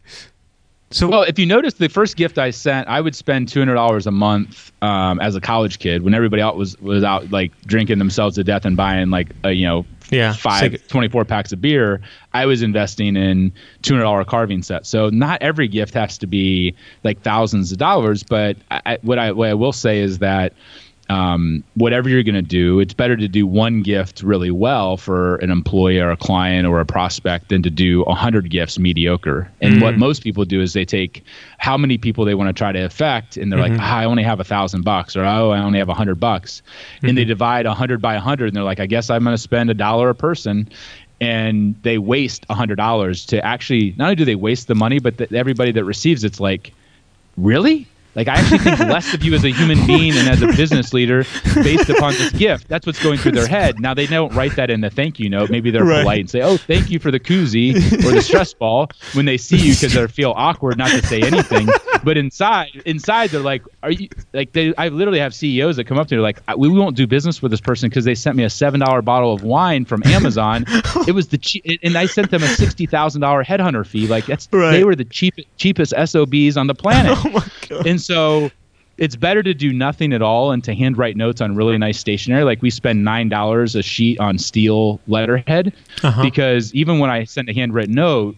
so, well, if you notice, the first gift I sent, I would spend two hundred dollars a month um, as a college kid when everybody else was was out like drinking themselves to death and buying like uh, you know yeah, five, sig- 24 packs of beer, I was investing in $200 carving sets. So not every gift has to be like thousands of dollars, but I, what I what I will say is that um, whatever you're going to do, it's better to do one gift really well for an employee or a client or a prospect than to do a hundred gifts mediocre. And what most people do is they take how many people they want to try to affect, and they're like, ah, I only have a thousand bucks, or oh, I only have a hundred bucks, and they divide a hundred by a hundred, and they're like, I guess I'm going to spend a dollar a person. And they waste a hundred dollars to actually not only do they waste the money, but that everybody that receives it's like, really? Like I actually think less of you as a human <laughs> being and as a business leader based upon this gift. That's what's going through their head. Now they don't write that in the thank you note. Maybe they're Right. polite and say, "Oh, thank you for the koozie or the stress ball" when they see you because they feel awkward not to say anything. But inside, inside they're like, "Are you like?" They I literally have CEOs that come up to me like, "We won't do business with this person because they sent me a seven dollar bottle of wine from Amazon. <laughs> it was the cheap, and I sent them a sixty thousand dollar headhunter fee. Like that's Right. they were the cheap cheapest SOBs on the planet." <laughs> oh my god. and so it's better to do nothing at all and to handwrite notes on really nice stationery. Like we spend nine dollars a sheet on steel letterhead Uh-huh. because even when I send a handwritten note,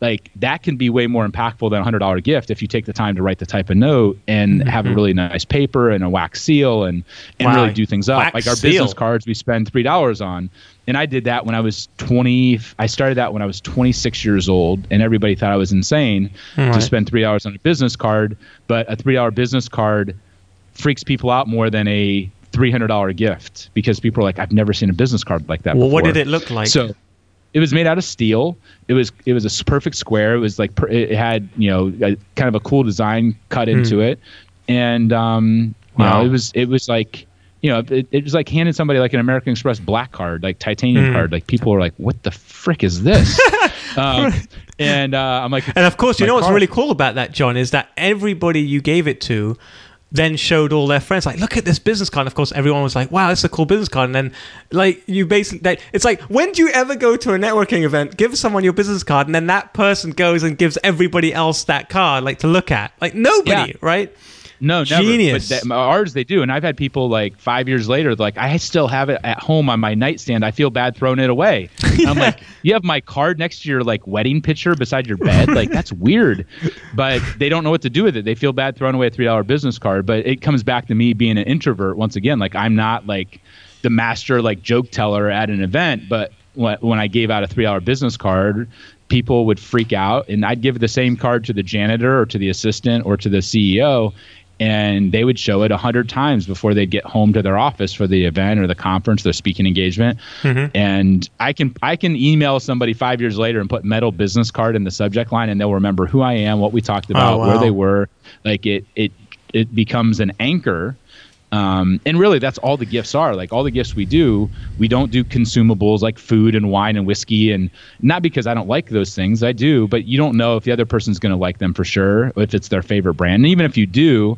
like that can be way more impactful than a hundred dollar gift if you take the time to write the type of note and mm-hmm. have a really nice paper and a wax seal and and Wow. really do things up. Wax like our seal. business cards, we spend three dollars on. And I did that when I was 20. I started that when I was 26 years old, and everybody thought I was insane Right. to spend three dollars on a business card. But a three dollar business card freaks people out more than a three hundred dollar gift because people are like, I've never seen a business card like that. Well, what did it look like? So it was made out of steel. It was it was a perfect square. It was like per, it had you know a, kind of a cool design cut into it, and um, you Hmm. Wow. know it was it was like you know it, it was like handing somebody like an American Express black card, like titanium Hmm. card. Like people are like, what the frick is this? <laughs> um, and uh, I'm like, And of course, you know what's card- really cool about that, John, is that everybody you gave it to then showed all their friends, like, look at this business card. And of course, everyone was like, wow, is a cool business card. And then, like, you basically, that, it's like, when do you ever go to a networking event, give someone your business card, and then that person goes and gives everybody else that card, like, to look at? Like, nobody, Yeah. right? No, never. Genius. But that, ours they do, and I've had people like five years later, like I still have it at home on my nightstand. I feel bad throwing it away. And <laughs> I'm like, you have my card next to your like wedding picture beside your bed, like that's <laughs> weird. But they don't know what to do with it. They feel bad throwing away a three dollar business card. But it comes back to me being an introvert once again. Like I'm not like the master like joke teller at an event, but when, when I gave out a three dollar business card, people would freak out, and I'd give the same card to the janitor or to the assistant or to the CEO, and they would show it a hundred times before they'd get home to their office for the event or the conference, their speaking engagement. Mm-hmm. And I can I can email somebody five years later and put metal business card in the subject line, and they'll remember who I am, what we talked oh, about, wow. where they were. Like it it it becomes an anchor. Um, and really, that's all the gifts are. Like all the gifts we do, we don't do consumables like food and wine and whiskey, and not because I don't like those things. I do, but you don't know if the other person's going to like them for sure, if it's their favorite brand. And even if you do,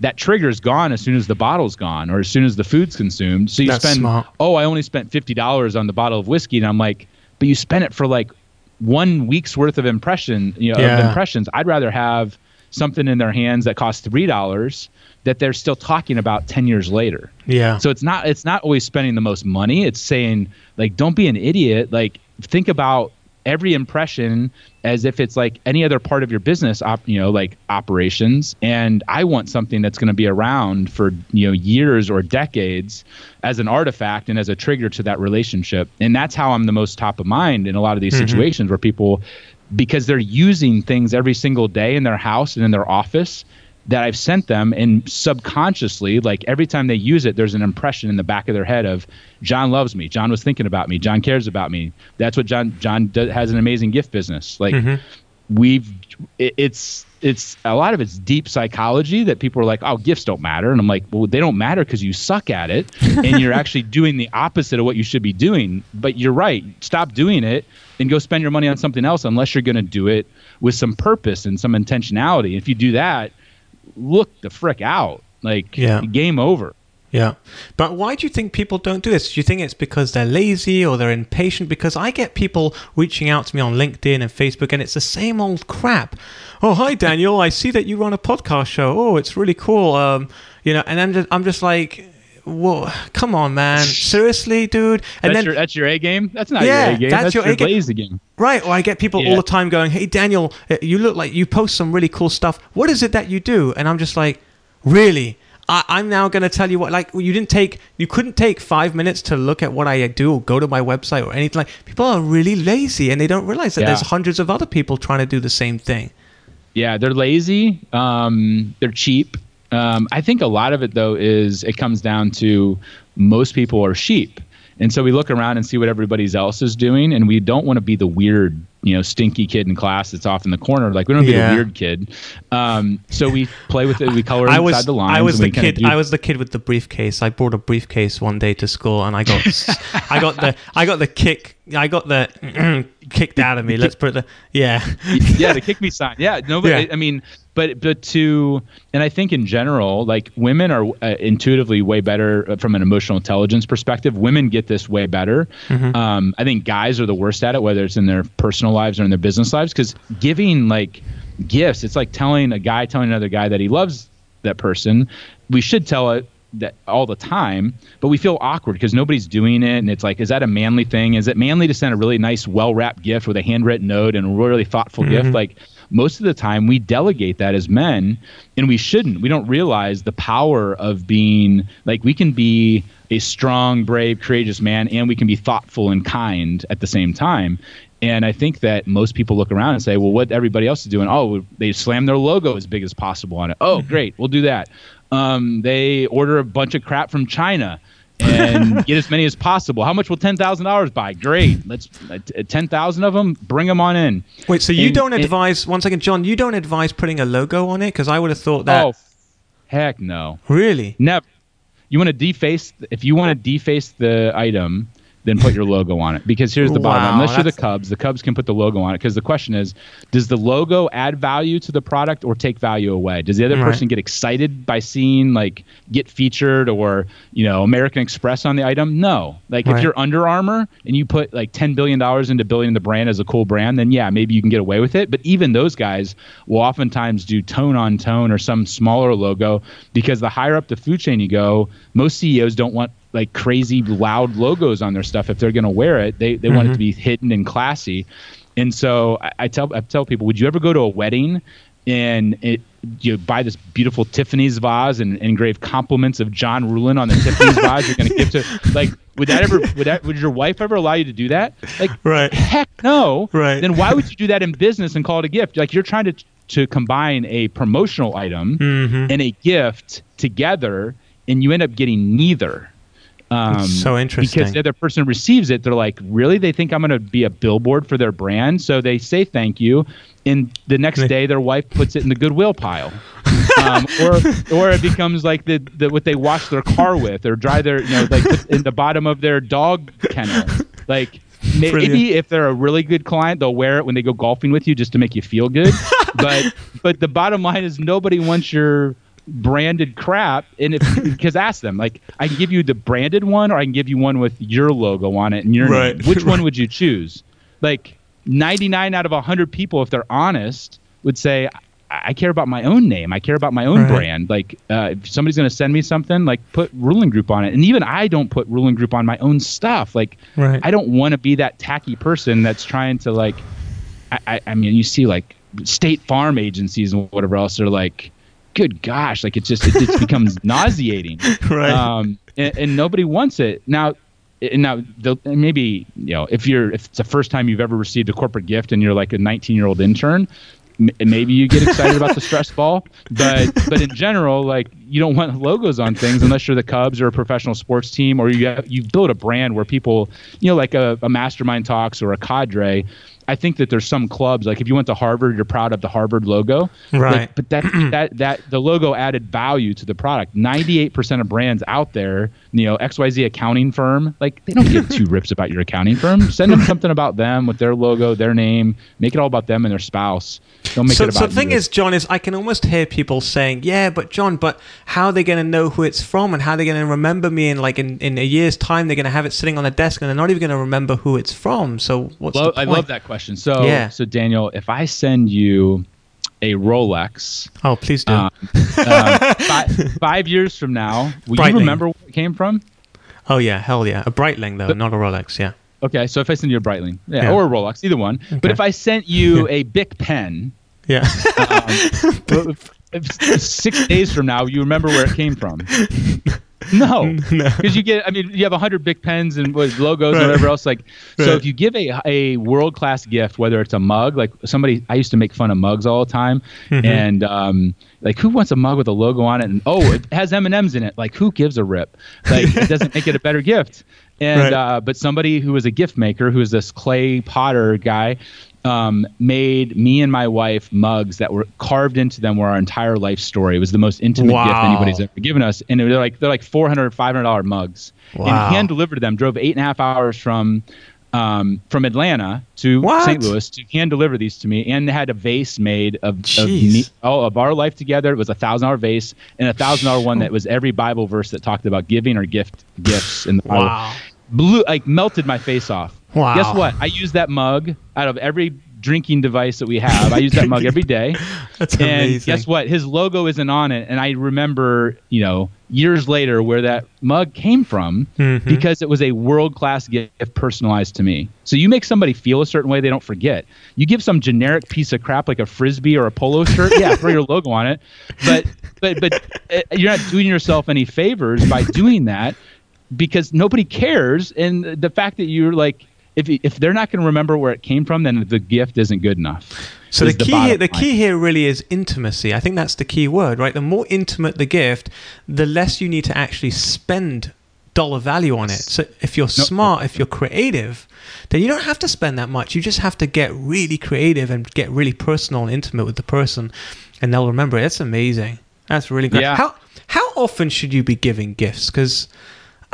that trigger is gone as soon as the bottle's gone or as soon as the food's consumed. So you That's spend, smart. oh, I only spent fifty dollars on the bottle of whiskey, and I'm like, but you spent it for like one week's worth of impression, you know, Yeah. of impressions. I'd rather have something in their hands that costs three dollars that they're still talking about 10 years later. Yeah. so it's not it's not always spending the most money. It's saying like don't be an idiot. Like think about every impression as if it's like any other part of your business op, you know like operations. And i want something that's going to be around for you know years or decades as an artifact and as a trigger to that relationship. And that's how i'm the most top of mind in a lot of these mm-hmm. situations where people because they're using things every single day in their house and in their office that I've sent them, and subconsciously, like every time they use it, there's an impression in the back of their head of John loves me, John was thinking about me, John cares about me. That's what John John does, has an amazing gift business. Like mm-hmm. we've, it, it's it's a lot of it's deep psychology that people are like, oh, gifts don't matter, and I'm like, well, they don't matter because you suck at it, and you're <laughs> actually doing the opposite of what you should be doing. But you're right, stop doing it and go spend your money on something else unless you're going to do it with some purpose and some intentionality. If you do that look the frick out. Like Yeah. game over. Yeah. But why do you think people don't do this? Do you think it's because they're lazy or they're impatient? Because I get people reaching out to me on LinkedIn and Facebook and it's the same old crap. Oh, hi, Daniel. I see that you run a podcast show. Oh, it's really cool. Um, you know, and I'm just, I'm just like, whoa, come on, man, seriously, dude. And that's then your, that's your A game. That's not yeah, your A game. That's, that's your, your game. Right. Or I get people yeah. all the time going, "Hey, Daniel, uh, you look like you post some really cool stuff. What is it that you do?" And I'm just like, really. I, am now going to tell you what, like, you didn't take, you couldn't take five minutes to look at what I do or go to my website or anything like. People are really lazy and they don't realize that yeah. there's hundreds of other people trying to do the same thing. Yeah, they're lazy. Um, they're cheap. Um, I think a lot of it though is it comes down to most people are sheep. And so we look around and see what everybody else is doing, and we don't want to be the weird, you know, stinky kid in class that's off in the corner. Like we don't want to yeah. be the weird kid. Um, so we play with it. We color <laughs> I was, inside the lines. I was the kid. I was the kid with the briefcase. I brought a briefcase one day to school, and I got, <laughs> I got the, I got the kick. I got the <clears throat> kicked out of me. Let's put the, yeah, yeah, the kick me sign. Yeah, nobody. <laughs> Yeah. I mean, but but to and I think in general, like women are uh, intuitively way better uh, from an emotional intelligence perspective. Women get this way better. Mm-hmm. Um, I think guys are the worst at it, whether it's in their personal lives or in their business lives, because giving like gifts, it's like telling a guy telling another guy that he loves that person. We should tell it that all the time, but we feel awkward because nobody's doing it, and it's like, is that a manly thing? Is it manly to send a really nice, well wrapped gift with a handwritten note and a really thoughtful mm-hmm. gift? Like most of the time we delegate that as men and we shouldn't. We don't realize the power of being like we can be a strong brave courageous man and we can be thoughtful and kind at the same time. And i think that most people look around and say well what everybody else is doing? Oh they slam their logo as big as possible on it. Oh mm-hmm. great we'll do that. Um, they order a bunch of crap from china and get as many as possible. How much will ten thousand dollars buy? Great, let's uh, ten thousand of them. Bring them on in. Wait, so you and, don't advise? And, one second, John. You don't advise putting a logo on it because I would have thought that. Oh, heck no. Really? Never. You want to deface? If you want to deface the item, then put your logo on it. Because here's the bottom wow, Unless you're the Cubs, the Cubs can put the logo on it. Because the question is, does the logo add value to the product or take value away? Does the other right. person get excited by seeing like get featured or you know American Express on the item? No. Like right. if you're Under Armour and you put like ten billion dollars into building the brand as a cool brand, then yeah, maybe you can get away with it. But even those guys will oftentimes do tone on tone or some smaller logo because the higher up the food chain you go, most CEOs don't want like crazy loud logos on their stuff if they're going to wear it. They they mm-hmm. want it to mm-hmm. be hidden and classy. And so I, I, tell I tell people, would you ever go to a wedding and it you buy this beautiful Tiffany's vase and, and engrave compliments of John Ruhlin on the Tiffany's <laughs> vase you're going to give to like would that ever would that would your wife ever allow you to do that? Like right. heck no. Right. Then why would you do that in business and call it a gift? Like you're trying to to combine a promotional item mm-hmm. and a gift together and you end up getting neither. Um, so interesting. Because the other person receives it, they're like, really? They think I'm going to be a billboard for their brand. So they say thank you. And the next day, their wife puts it in the goodwill pile. Um, <laughs> or, or it becomes like the, the what they wash their car with or dry their, you know, like in the bottom of their dog kennel. Like, Maybe Brilliant. if they're a really good client, they'll wear it when they go golfing with you just to make you feel good. <laughs> but but the bottom line is nobody wants your branded crap and if because <laughs> ask them like i can give you the branded one or i can give you one with your logo on it and your right. name which one <laughs> would you choose like 99 out of 100 people if they're honest would say I care about my own name. I care about my own right. brand. Like, uh, if somebody's going to send me something, like put Ruhlin Group on it. And even I don't put Ruhlin Group on my own stuff. Like, right. I don't want to be that tacky person that's trying to like. I, I, I mean, you see like State Farm agencies and whatever else. They're like, good gosh, like it just it, becomes <laughs> nauseating, right? Um, and, and, nobody wants it now. Now, the, maybe you know if you're if it's the first time you've ever received a corporate gift and you're like a 19 year old intern, maybe you get excited about the stress ball, but but in general, like you don't want logos on things unless you're the Cubs or a professional sports team or you have, you build a brand where people, you know, like a, a mastermind talks or a cadre I think that there's some clubs like if you went to Harvard, you're proud of the Harvard logo, right? Like, but that that that the logo added value to the product. Ninety eight percent of brands out there, you know, X Y Z accounting firm, like they don't give two rips about your accounting firm. Send them something about them with their logo, their name. Make it all about them and their spouse. Don't make so, it about. So the thing you. is, John, is I can almost hear people saying, "Yeah, but John, but how are they going to know who it's from and how are they going to remember me? And like in, in a year's time, they're going to have it sitting on a desk and they're not even going to remember who it's from. So what's Lo- the point? I love that question. So, yeah. so Daniel, if I send you a Rolex. Oh, please do. Um, uh, five, <laughs> five years from now, will Breitling. you remember where it came from? oh yeah, hell yeah, a Breitling though, not a Rolex. Yeah. Okay, so if I send you a Breitling, yeah, Yeah. or a Rolex, either one. But if I sent you <laughs> a Bic pen, Yeah. um, <laughs> six days from now, you remember where it came from? <laughs> No, because <laughs> you get. I mean, you have a hundred Bic pens and what, logos Right. and whatever else. Like, so Right. if you give a a world class gift, whether it's a mug, like somebody, I used to make fun of mugs all the time, Mm-hmm. and um, like who wants a mug with a logo on it? And oh, it has M and M's in it. Like, who gives a rip? Like, it doesn't make it a better gift. <laughs> And Right. uh, but somebody who was a gift maker, who was this clay potter guy, um, made me and my wife mugs that were carved into them were our entire life story. It was the most intimate gift anybody's ever given us, and they're like they're like 400 500 dollar mugs, Wow. and hand delivered them. Drove eight and a half hours from. Um, from Atlanta to What? St. Louis to hand deliver these to me, and they had a vase made of, of me, oh, of our life together. It was a thousand dollar vase and a thousand dollar one that was every Bible verse that talked about giving or gift gifts in the Bible Wow. blew like melted my face off. Wow. Guess what? I use that mug out of every drinking device that we have. I use that <laughs> mug every day. That's and amazing. guess what? His logo isn't on it. And I remember, you know, years later where that mug came from Mm-hmm. because it was a world class gift personalized to me. So you make somebody feel a certain way, they don't forget. You give some generic piece of crap like a frisbee or a polo shirt, yeah, throw your logo on it. But but but uh, you're not doing yourself any favors by doing that because nobody cares. And the fact that you're like, if, if they're not going to remember where it came from, then the gift isn't good enough. So the key bottom here, the key here really is intimacy. I think that's the key word, right? The more intimate the gift, the less you need to actually spend dollar value on it. So if you're smart, if you're creative, then you don't have to spend that much. You just have to get really creative and get really personal and intimate with the person, and they'll remember it. That's amazing. That's really good. Yeah. How how often should you be giving gifts? Because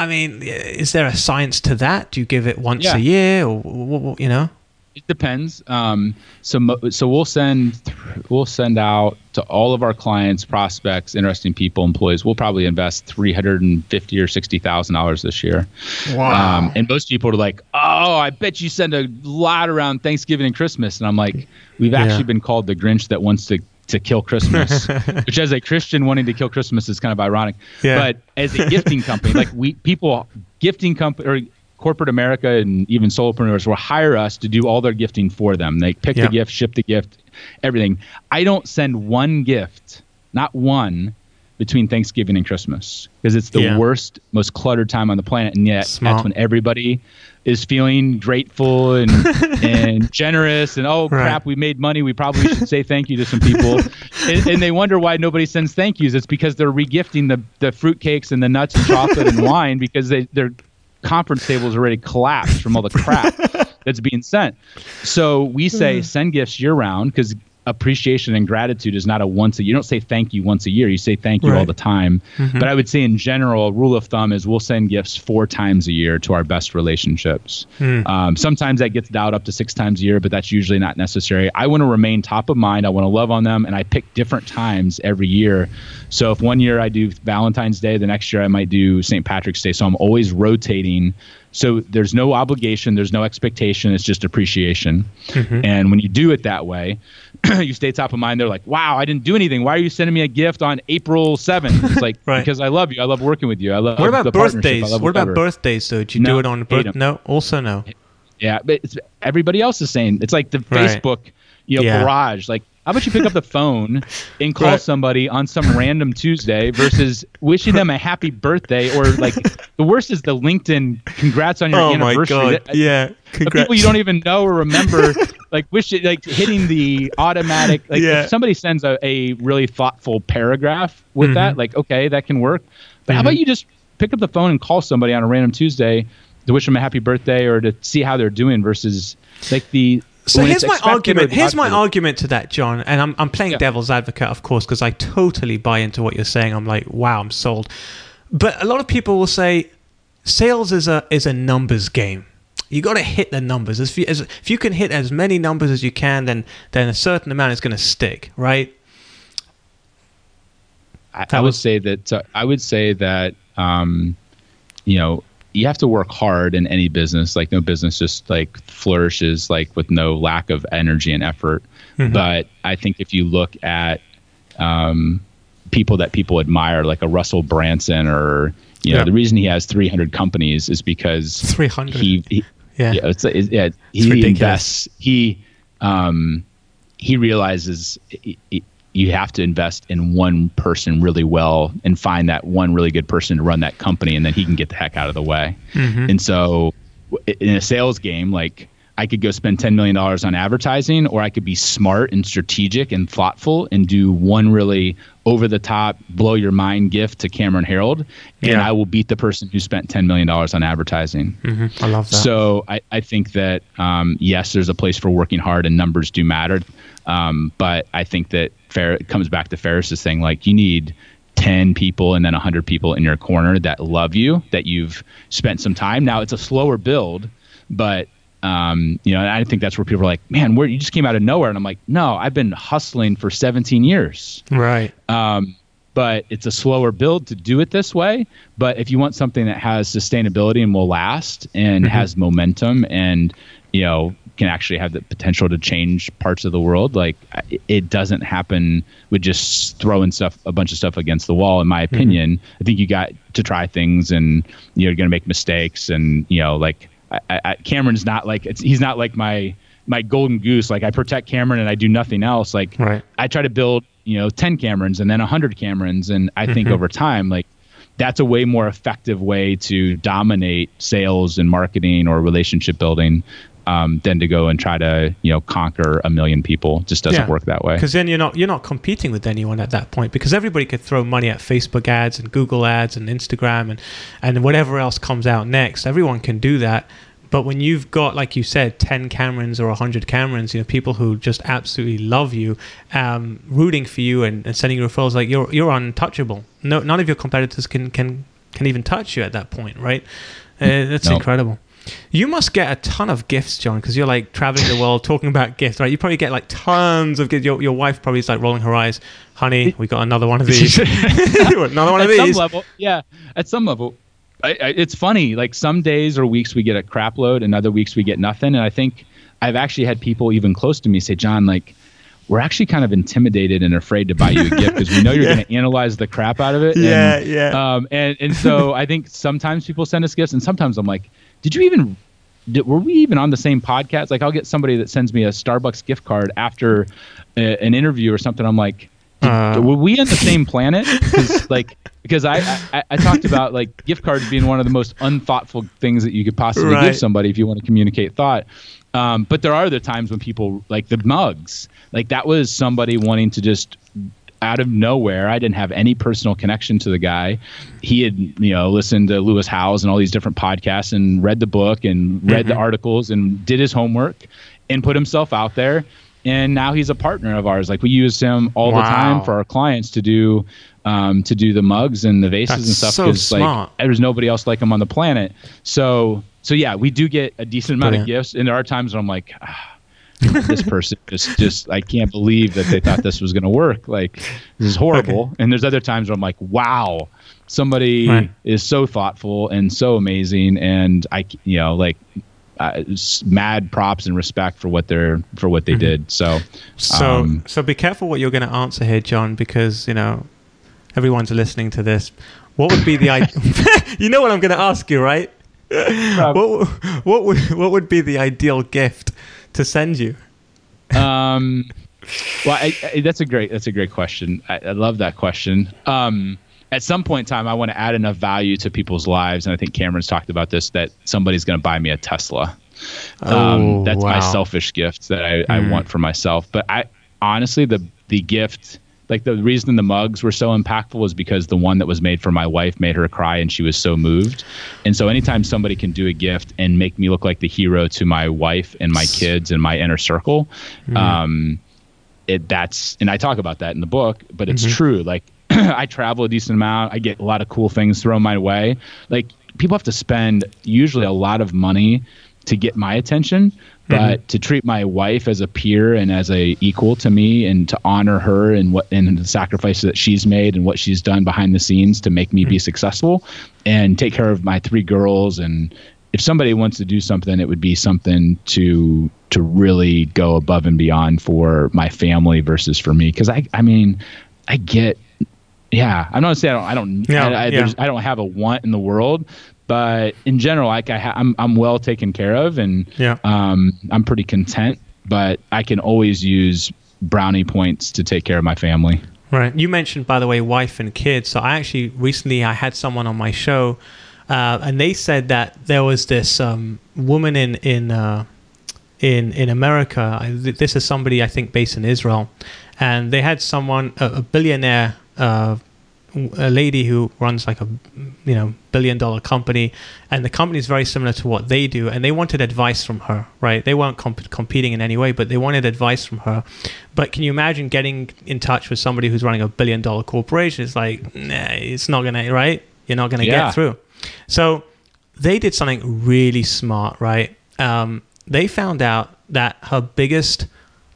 I mean, is there a science to that? Do you give it once Yeah. a year, or wh- wh- you know? It depends. Um, so so we'll send we'll send out to all of our clients, prospects, interesting people, employees. We'll probably invest three hundred and fifty or sixty thousand dollars this year. Wow. Um, and most people are like, "Oh, I bet you send a lot around Thanksgiving and Christmas." And I'm like, "We've Yeah. actually been called the Grinch that wants to to kill Christmas," <laughs> which as a Christian wanting to kill Christmas is kind of ironic. Yeah. But as a gifting company, like we people gifting company or corporate America and even solopreneurs will hire us to do all their gifting for them. They pick Yeah. the gift, ship the gift, everything. I don't send one gift, not one, between Thanksgiving and Christmas because it's the Yeah. worst, most cluttered time on the planet, and yet Smart. that's when everybody is feeling grateful and <laughs> and generous and oh Right. crap we made money we probably should say thank you to some people <laughs> and, and they wonder why nobody sends thank yous it's because they're regifting the the fruitcakes and the nuts and chocolate and <laughs> wine because they their conference tables already collapsed from all the crap that's being sent so we say Hmm. send gifts year round because appreciation and gratitude is not a once a year you don't say thank you once a year you say thank you all the time. But i would say in general a rule of thumb is we'll send gifts four times a year to our best relationships. Um, sometimes that gets dialed up to six times a year but that's usually not necessary. I want to remain top of mind i want to love on them and i pick different times every year. So if one year i do valentine's day the next year i might do st patrick's day. So i'm always rotating so there's no obligation, there's no expectation, it's just appreciation. Mm-hmm. And when you do it that way, <clears throat> you stay top of mind. They're like, "Wow, I didn't do anything. Why are you sending me a gift on April 7th?" It's like <laughs> Right. because I love you. I love working with you. I love What about the partnership. Birthdays? What about whatever. birthdays though? Do you No, do it on hate birth? 'em. No, also no. Yeah, but it's, everybody else is saying it's like the Right. Facebook, you know, Yeah. barrage. Like, how about you pick up the phone and call Right. somebody on some random Tuesday versus wishing them a happy birthday or like the worst is the LinkedIn congrats on your Oh my anniversary. god! That- Yeah, congrats. people you don't even know or remember, like wish it, like hitting the automatic. Like Yeah. if somebody sends a, a really thoughtful paragraph with Mm-hmm. that, like okay, that can work. But how about you just pick up the phone and call somebody on a random Tuesday to wish them a happy birthday or to see how they're doing versus like the. So here's my argument. Here's my argument to that, John. And I'm I'm playing Yeah. devil's advocate, of course, because I totally buy into what you're saying. I'm like, wow, I'm sold. But a lot of people will say, sales is a is a numbers game. You got to hit the numbers. If you, as, if you can hit as many numbers as you can, then then a certain amount is going to stick, right? I, I would say that uh, I would say that um, you know you have to work hard in any business. Like no business just like flourishes like with no lack of energy and effort. Mm-hmm. But I think if you look at um, people that people admire, like a Russell Brunson, or you know, yeah. the reason he has 300 companies is because 300. He, he yeah, yeah, it's, it, yeah he invests. He um, he realizes you have to invest in one person really well and find that one really good person to run that company, and then he can get the heck out of the way. Mm-hmm. And so, in a sales game, like I could go spend $10 million on advertising, or I could be smart and strategic and thoughtful and do one really over the top, blow your mind gift to Cameron Herold And yeah. I will beat the person who spent $10 million on advertising. Mm-hmm. I love that. So I, I think that, um, yes, there's a place for working hard and numbers do matter. Um, but I think that fair, it comes back to Ferriss's thing like you need 10 people and then 100 people in your corner that love you, that you've spent some time. Now it's a slower build, but um, you know, and I think that's where people are like, man, where you just came out of nowhere. And I'm like, no, I've been hustling for 17 years. Right. Um, but it's a slower build to do it this way. But if you want something that has sustainability and will last and mm-hmm. has momentum and, you know, can actually have the potential to change parts of the world, like it doesn't happen with just throwing stuff, a bunch of stuff against the wall. In my mm-hmm. opinion, mm-hmm. I think you got to try things and you're going to make mistakes and, you know, like, I, I, Cameron's not like he's not like my my golden goose. Like I protect Cameron and I do nothing else. Like right. I try to build you know ten Camerons and then hundred Camerons, and I mm-hmm. think over time like that's a way more effective way to dominate sales and marketing or relationship building um, than to go and try to you know conquer a million people. just doesn't yeah. work that way. Because then you're not you're not competing with anyone at that point because everybody could throw money at Facebook ads and Google ads and Instagram and and whatever else comes out next. Everyone can do that. But when you've got, like you said, 10 Camerons or 100 Camerons, you know, people who just absolutely love you, um, rooting for you and, and sending you referrals, like you're, you're untouchable. No, none of your competitors can, can, can even touch you at that point, right? Uh, that's no. incredible. You must get a ton of gifts, John, because you're like traveling the world talking about gifts, right? You probably get like tons of gifts. Your, your wife probably is like rolling her eyes, honey. We got another one of <laughs> these. <laughs> another one of these. Some level, yeah. At some level, I, I, it's funny. Like some days or weeks we get a crap load, and other weeks we get nothing. And I think I've actually had people even close to me say, John, like we're actually kind of intimidated and afraid to buy you a gift because we know you're <laughs> yeah. going to analyze the crap out of it. Yeah, and, yeah. Um, and and so I think sometimes people send us gifts, and sometimes I'm like, did you even did, were we even on the same podcast? Like, I'll get somebody that sends me a Starbucks gift card after a, an interview or something. I'm like, uh, were we on the same planet? Because like, because I, I, I talked about like gift cards being one of the most unthoughtful things that you could possibly right. give somebody if you want to communicate thought. Um, but there are other times when people like the mugs, like that was somebody wanting to just out of nowhere. I didn't have any personal connection to the guy. He had, you know, listened to Lewis Howes and all these different podcasts and read the book and read mm-hmm. the articles and did his homework and put himself out there. And now he's a partner of ours. Like we use him all wow. the time for our clients to do um, to do the mugs and the vases That's and stuff because so like there's nobody else like him on the planet. So so yeah, we do get a decent amount Brilliant. of gifts, and there are times when I'm like. Ah, this person just just I can't believe that they thought this was going to work. Like this is horrible. Okay. And there's other times where I'm like, wow, somebody right. is so thoughtful and so amazing, and I you know like. Uh, mad props and respect for what they're for what they mm-hmm. did. So, so um, so be careful what you're going to answer here, John, because you know everyone's listening to this. What would be the idea? <laughs> <laughs> you know what I'm going to ask you, right? what what would what would be the ideal gift to send you? Um, well, I, I, that's a great that's a great question. I, I love that question. Um, at some point in time, I want to add enough value to people's lives, and I think Cameron's talked about this that somebody's going to buy me a Tesla. Um, oh, that's wow. my selfish gift that I, mm. I want for myself. But I honestly, the the gift like the reason the mugs were so impactful was because the one that was made for my wife made her cry and she was so moved. And so anytime somebody can do a gift and make me look like the hero to my wife and my kids and my inner circle, mm-hmm. um, it that's and I talk about that in the book, but it's mm-hmm. true. Like <clears throat> I travel a decent amount, I get a lot of cool things thrown my way. Like people have to spend usually a lot of money to get my attention but mm-hmm. to treat my wife as a peer and as a equal to me and to honor her and what and the sacrifices that she's made and what she's done behind the scenes to make me mm-hmm. be successful and take care of my three girls and if somebody wants to do something it would be something to to really go above and beyond for my family versus for me because i i mean i get yeah i'm not saying i don't i don't yeah, I, I, yeah. I don't have a want in the world but in general, like I ha- I'm I'm well taken care of, and yeah. um, I'm pretty content. But I can always use brownie points to take care of my family. Right. You mentioned, by the way, wife and kids. So I actually recently I had someone on my show, uh, and they said that there was this um, woman in in uh, in in America. This is somebody I think based in Israel, and they had someone a, a billionaire. Uh, a lady who runs like a you know billion dollar company and the company is very similar to what they do and they wanted advice from her right? They weren't comp- competing in any way but they wanted advice from her. But can you imagine getting in touch with somebody who's running a billion dollar corporation? It's like nah, it's not gonna right? You're not gonna yeah. get through. So they did something really smart right? Um, they found out that her biggest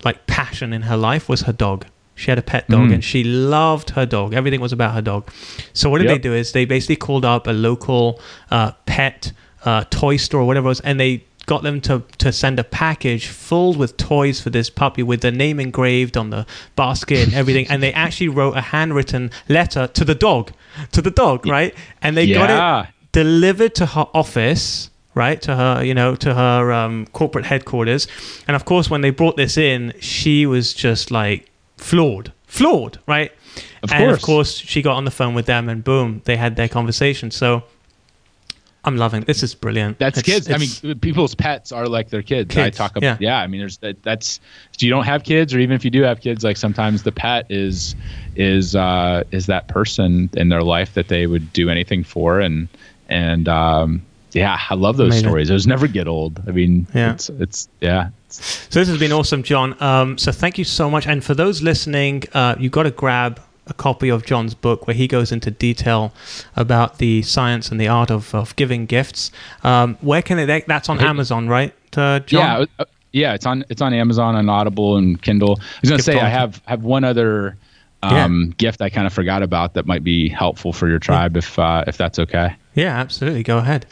like passion in her life was her dog she had a pet dog mm. and she loved her dog. Everything was about her dog. So what did yep. they do is they basically called up a local uh, pet uh, toy store or whatever it was, and they got them to, to send a package filled with toys for this puppy with the name engraved on the basket and everything. and they <laughs> actually wrote a handwritten letter to the dog, to the dog, right? And they yeah. got it delivered to her office right to her you know to her um, corporate headquarters and of course when they brought this in she was just like flawed, flawed, right? Of and course. of course, she got on the phone with them, and boom, they had their conversation. So I'm loving it. this. Is brilliant. That's it's, kids. It's, I mean, people's pets are like their kids. kids I talk about. Yeah. yeah. I mean, there's that. That's if you don't have kids, or even if you do have kids, like sometimes the pet is is uh, is that person in their life that they would do anything for, and and um, yeah, I love those Amazing. stories. Those never get old. I mean, yeah. it's it's yeah. So this has been awesome, John. Um, so thank you so much. And for those listening, uh, you got to grab a copy of John's book where he goes into detail about the science and the art of, of giving gifts. Um, where can it? That's on Amazon, right, uh, John? Yeah, uh, yeah. It's on it's on Amazon and Audible and Kindle. I was gonna say I have have one other um, yeah. gift I kind of forgot about that might be helpful for your tribe yeah. if uh, if that's okay. Yeah, absolutely. Go ahead.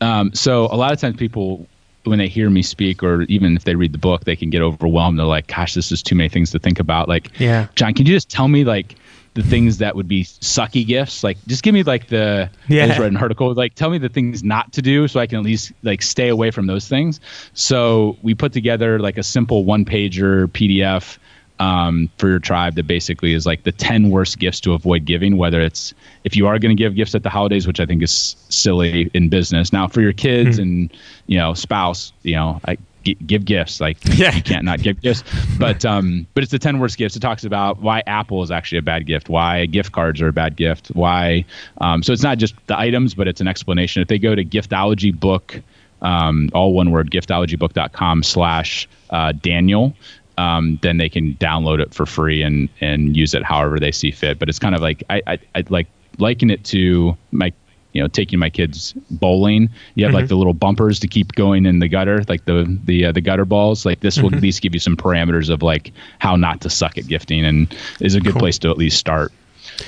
Um, so a lot of times people when they hear me speak or even if they read the book they can get overwhelmed. They're like gosh this is too many things to think about. Like yeah. John can you just tell me like the things that would be sucky gifts? Like just give me like the yeah. I just read an article. Like tell me the things not to do so i can at least like stay away from those things. So we put together like a simple one pager pdf um, for your tribe that basically is like the 10 worst gifts to avoid giving, whether it's if you are going to give gifts at the holidays, which I think is silly in business. Now, for your kids mm-hmm. and, you know, spouse, you know, I, give gifts like <laughs> yeah. you can't not give gifts but um but it's the 10 worst gifts it talks about why apple is actually a bad gift why gift cards are a bad gift why um so it's not just the items but it's an explanation if they go to giftology book um, all one word giftologybook.com slash uh, daniel um, then they can download it for free and and use it however they see fit. But it's kind of like I I, I like liken it to my you know taking my kids bowling. You have mm-hmm. like the little bumpers to keep going in the gutter, like the the uh, the gutter balls. Like this will mm-hmm. at least give you some parameters of like how not to suck at gifting, and is a good cool. place to at least start.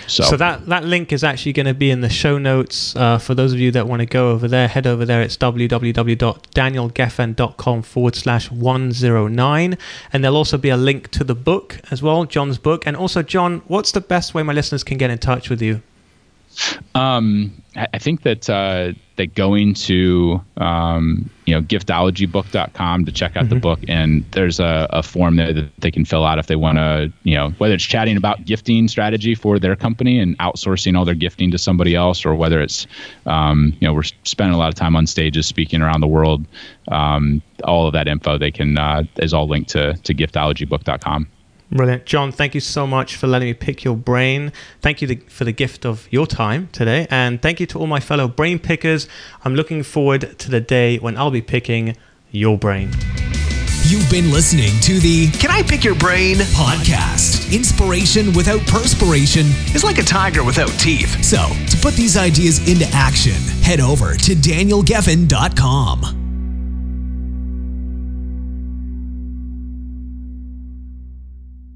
So, so that, that link is actually going to be in the show notes. Uh, for those of you that want to go over there, head over there. It's www.danielgefen.com forward slash 109. And there'll also be a link to the book as well, John's book. And also, John, what's the best way my listeners can get in touch with you? Um, I think that uh, that going to um, you know giftologybook.com to check out mm-hmm. the book, and there's a, a, form there that they can fill out if they want to, you know, whether it's chatting about gifting strategy for their company and outsourcing all their gifting to somebody else, or whether it's, um, you know, we're spending a lot of time on stages speaking around the world. Um, all of that info they can uh, is all linked to to giftologybook.com. Brilliant. John, thank you so much for letting me pick your brain. Thank you for the gift of your time today. And thank you to all my fellow brain pickers. I'm looking forward to the day when I'll be picking your brain. You've been listening to the Can I Pick Your Brain podcast. Inspiration without perspiration is like a tiger without teeth. So, to put these ideas into action, head over to danielgefen.com.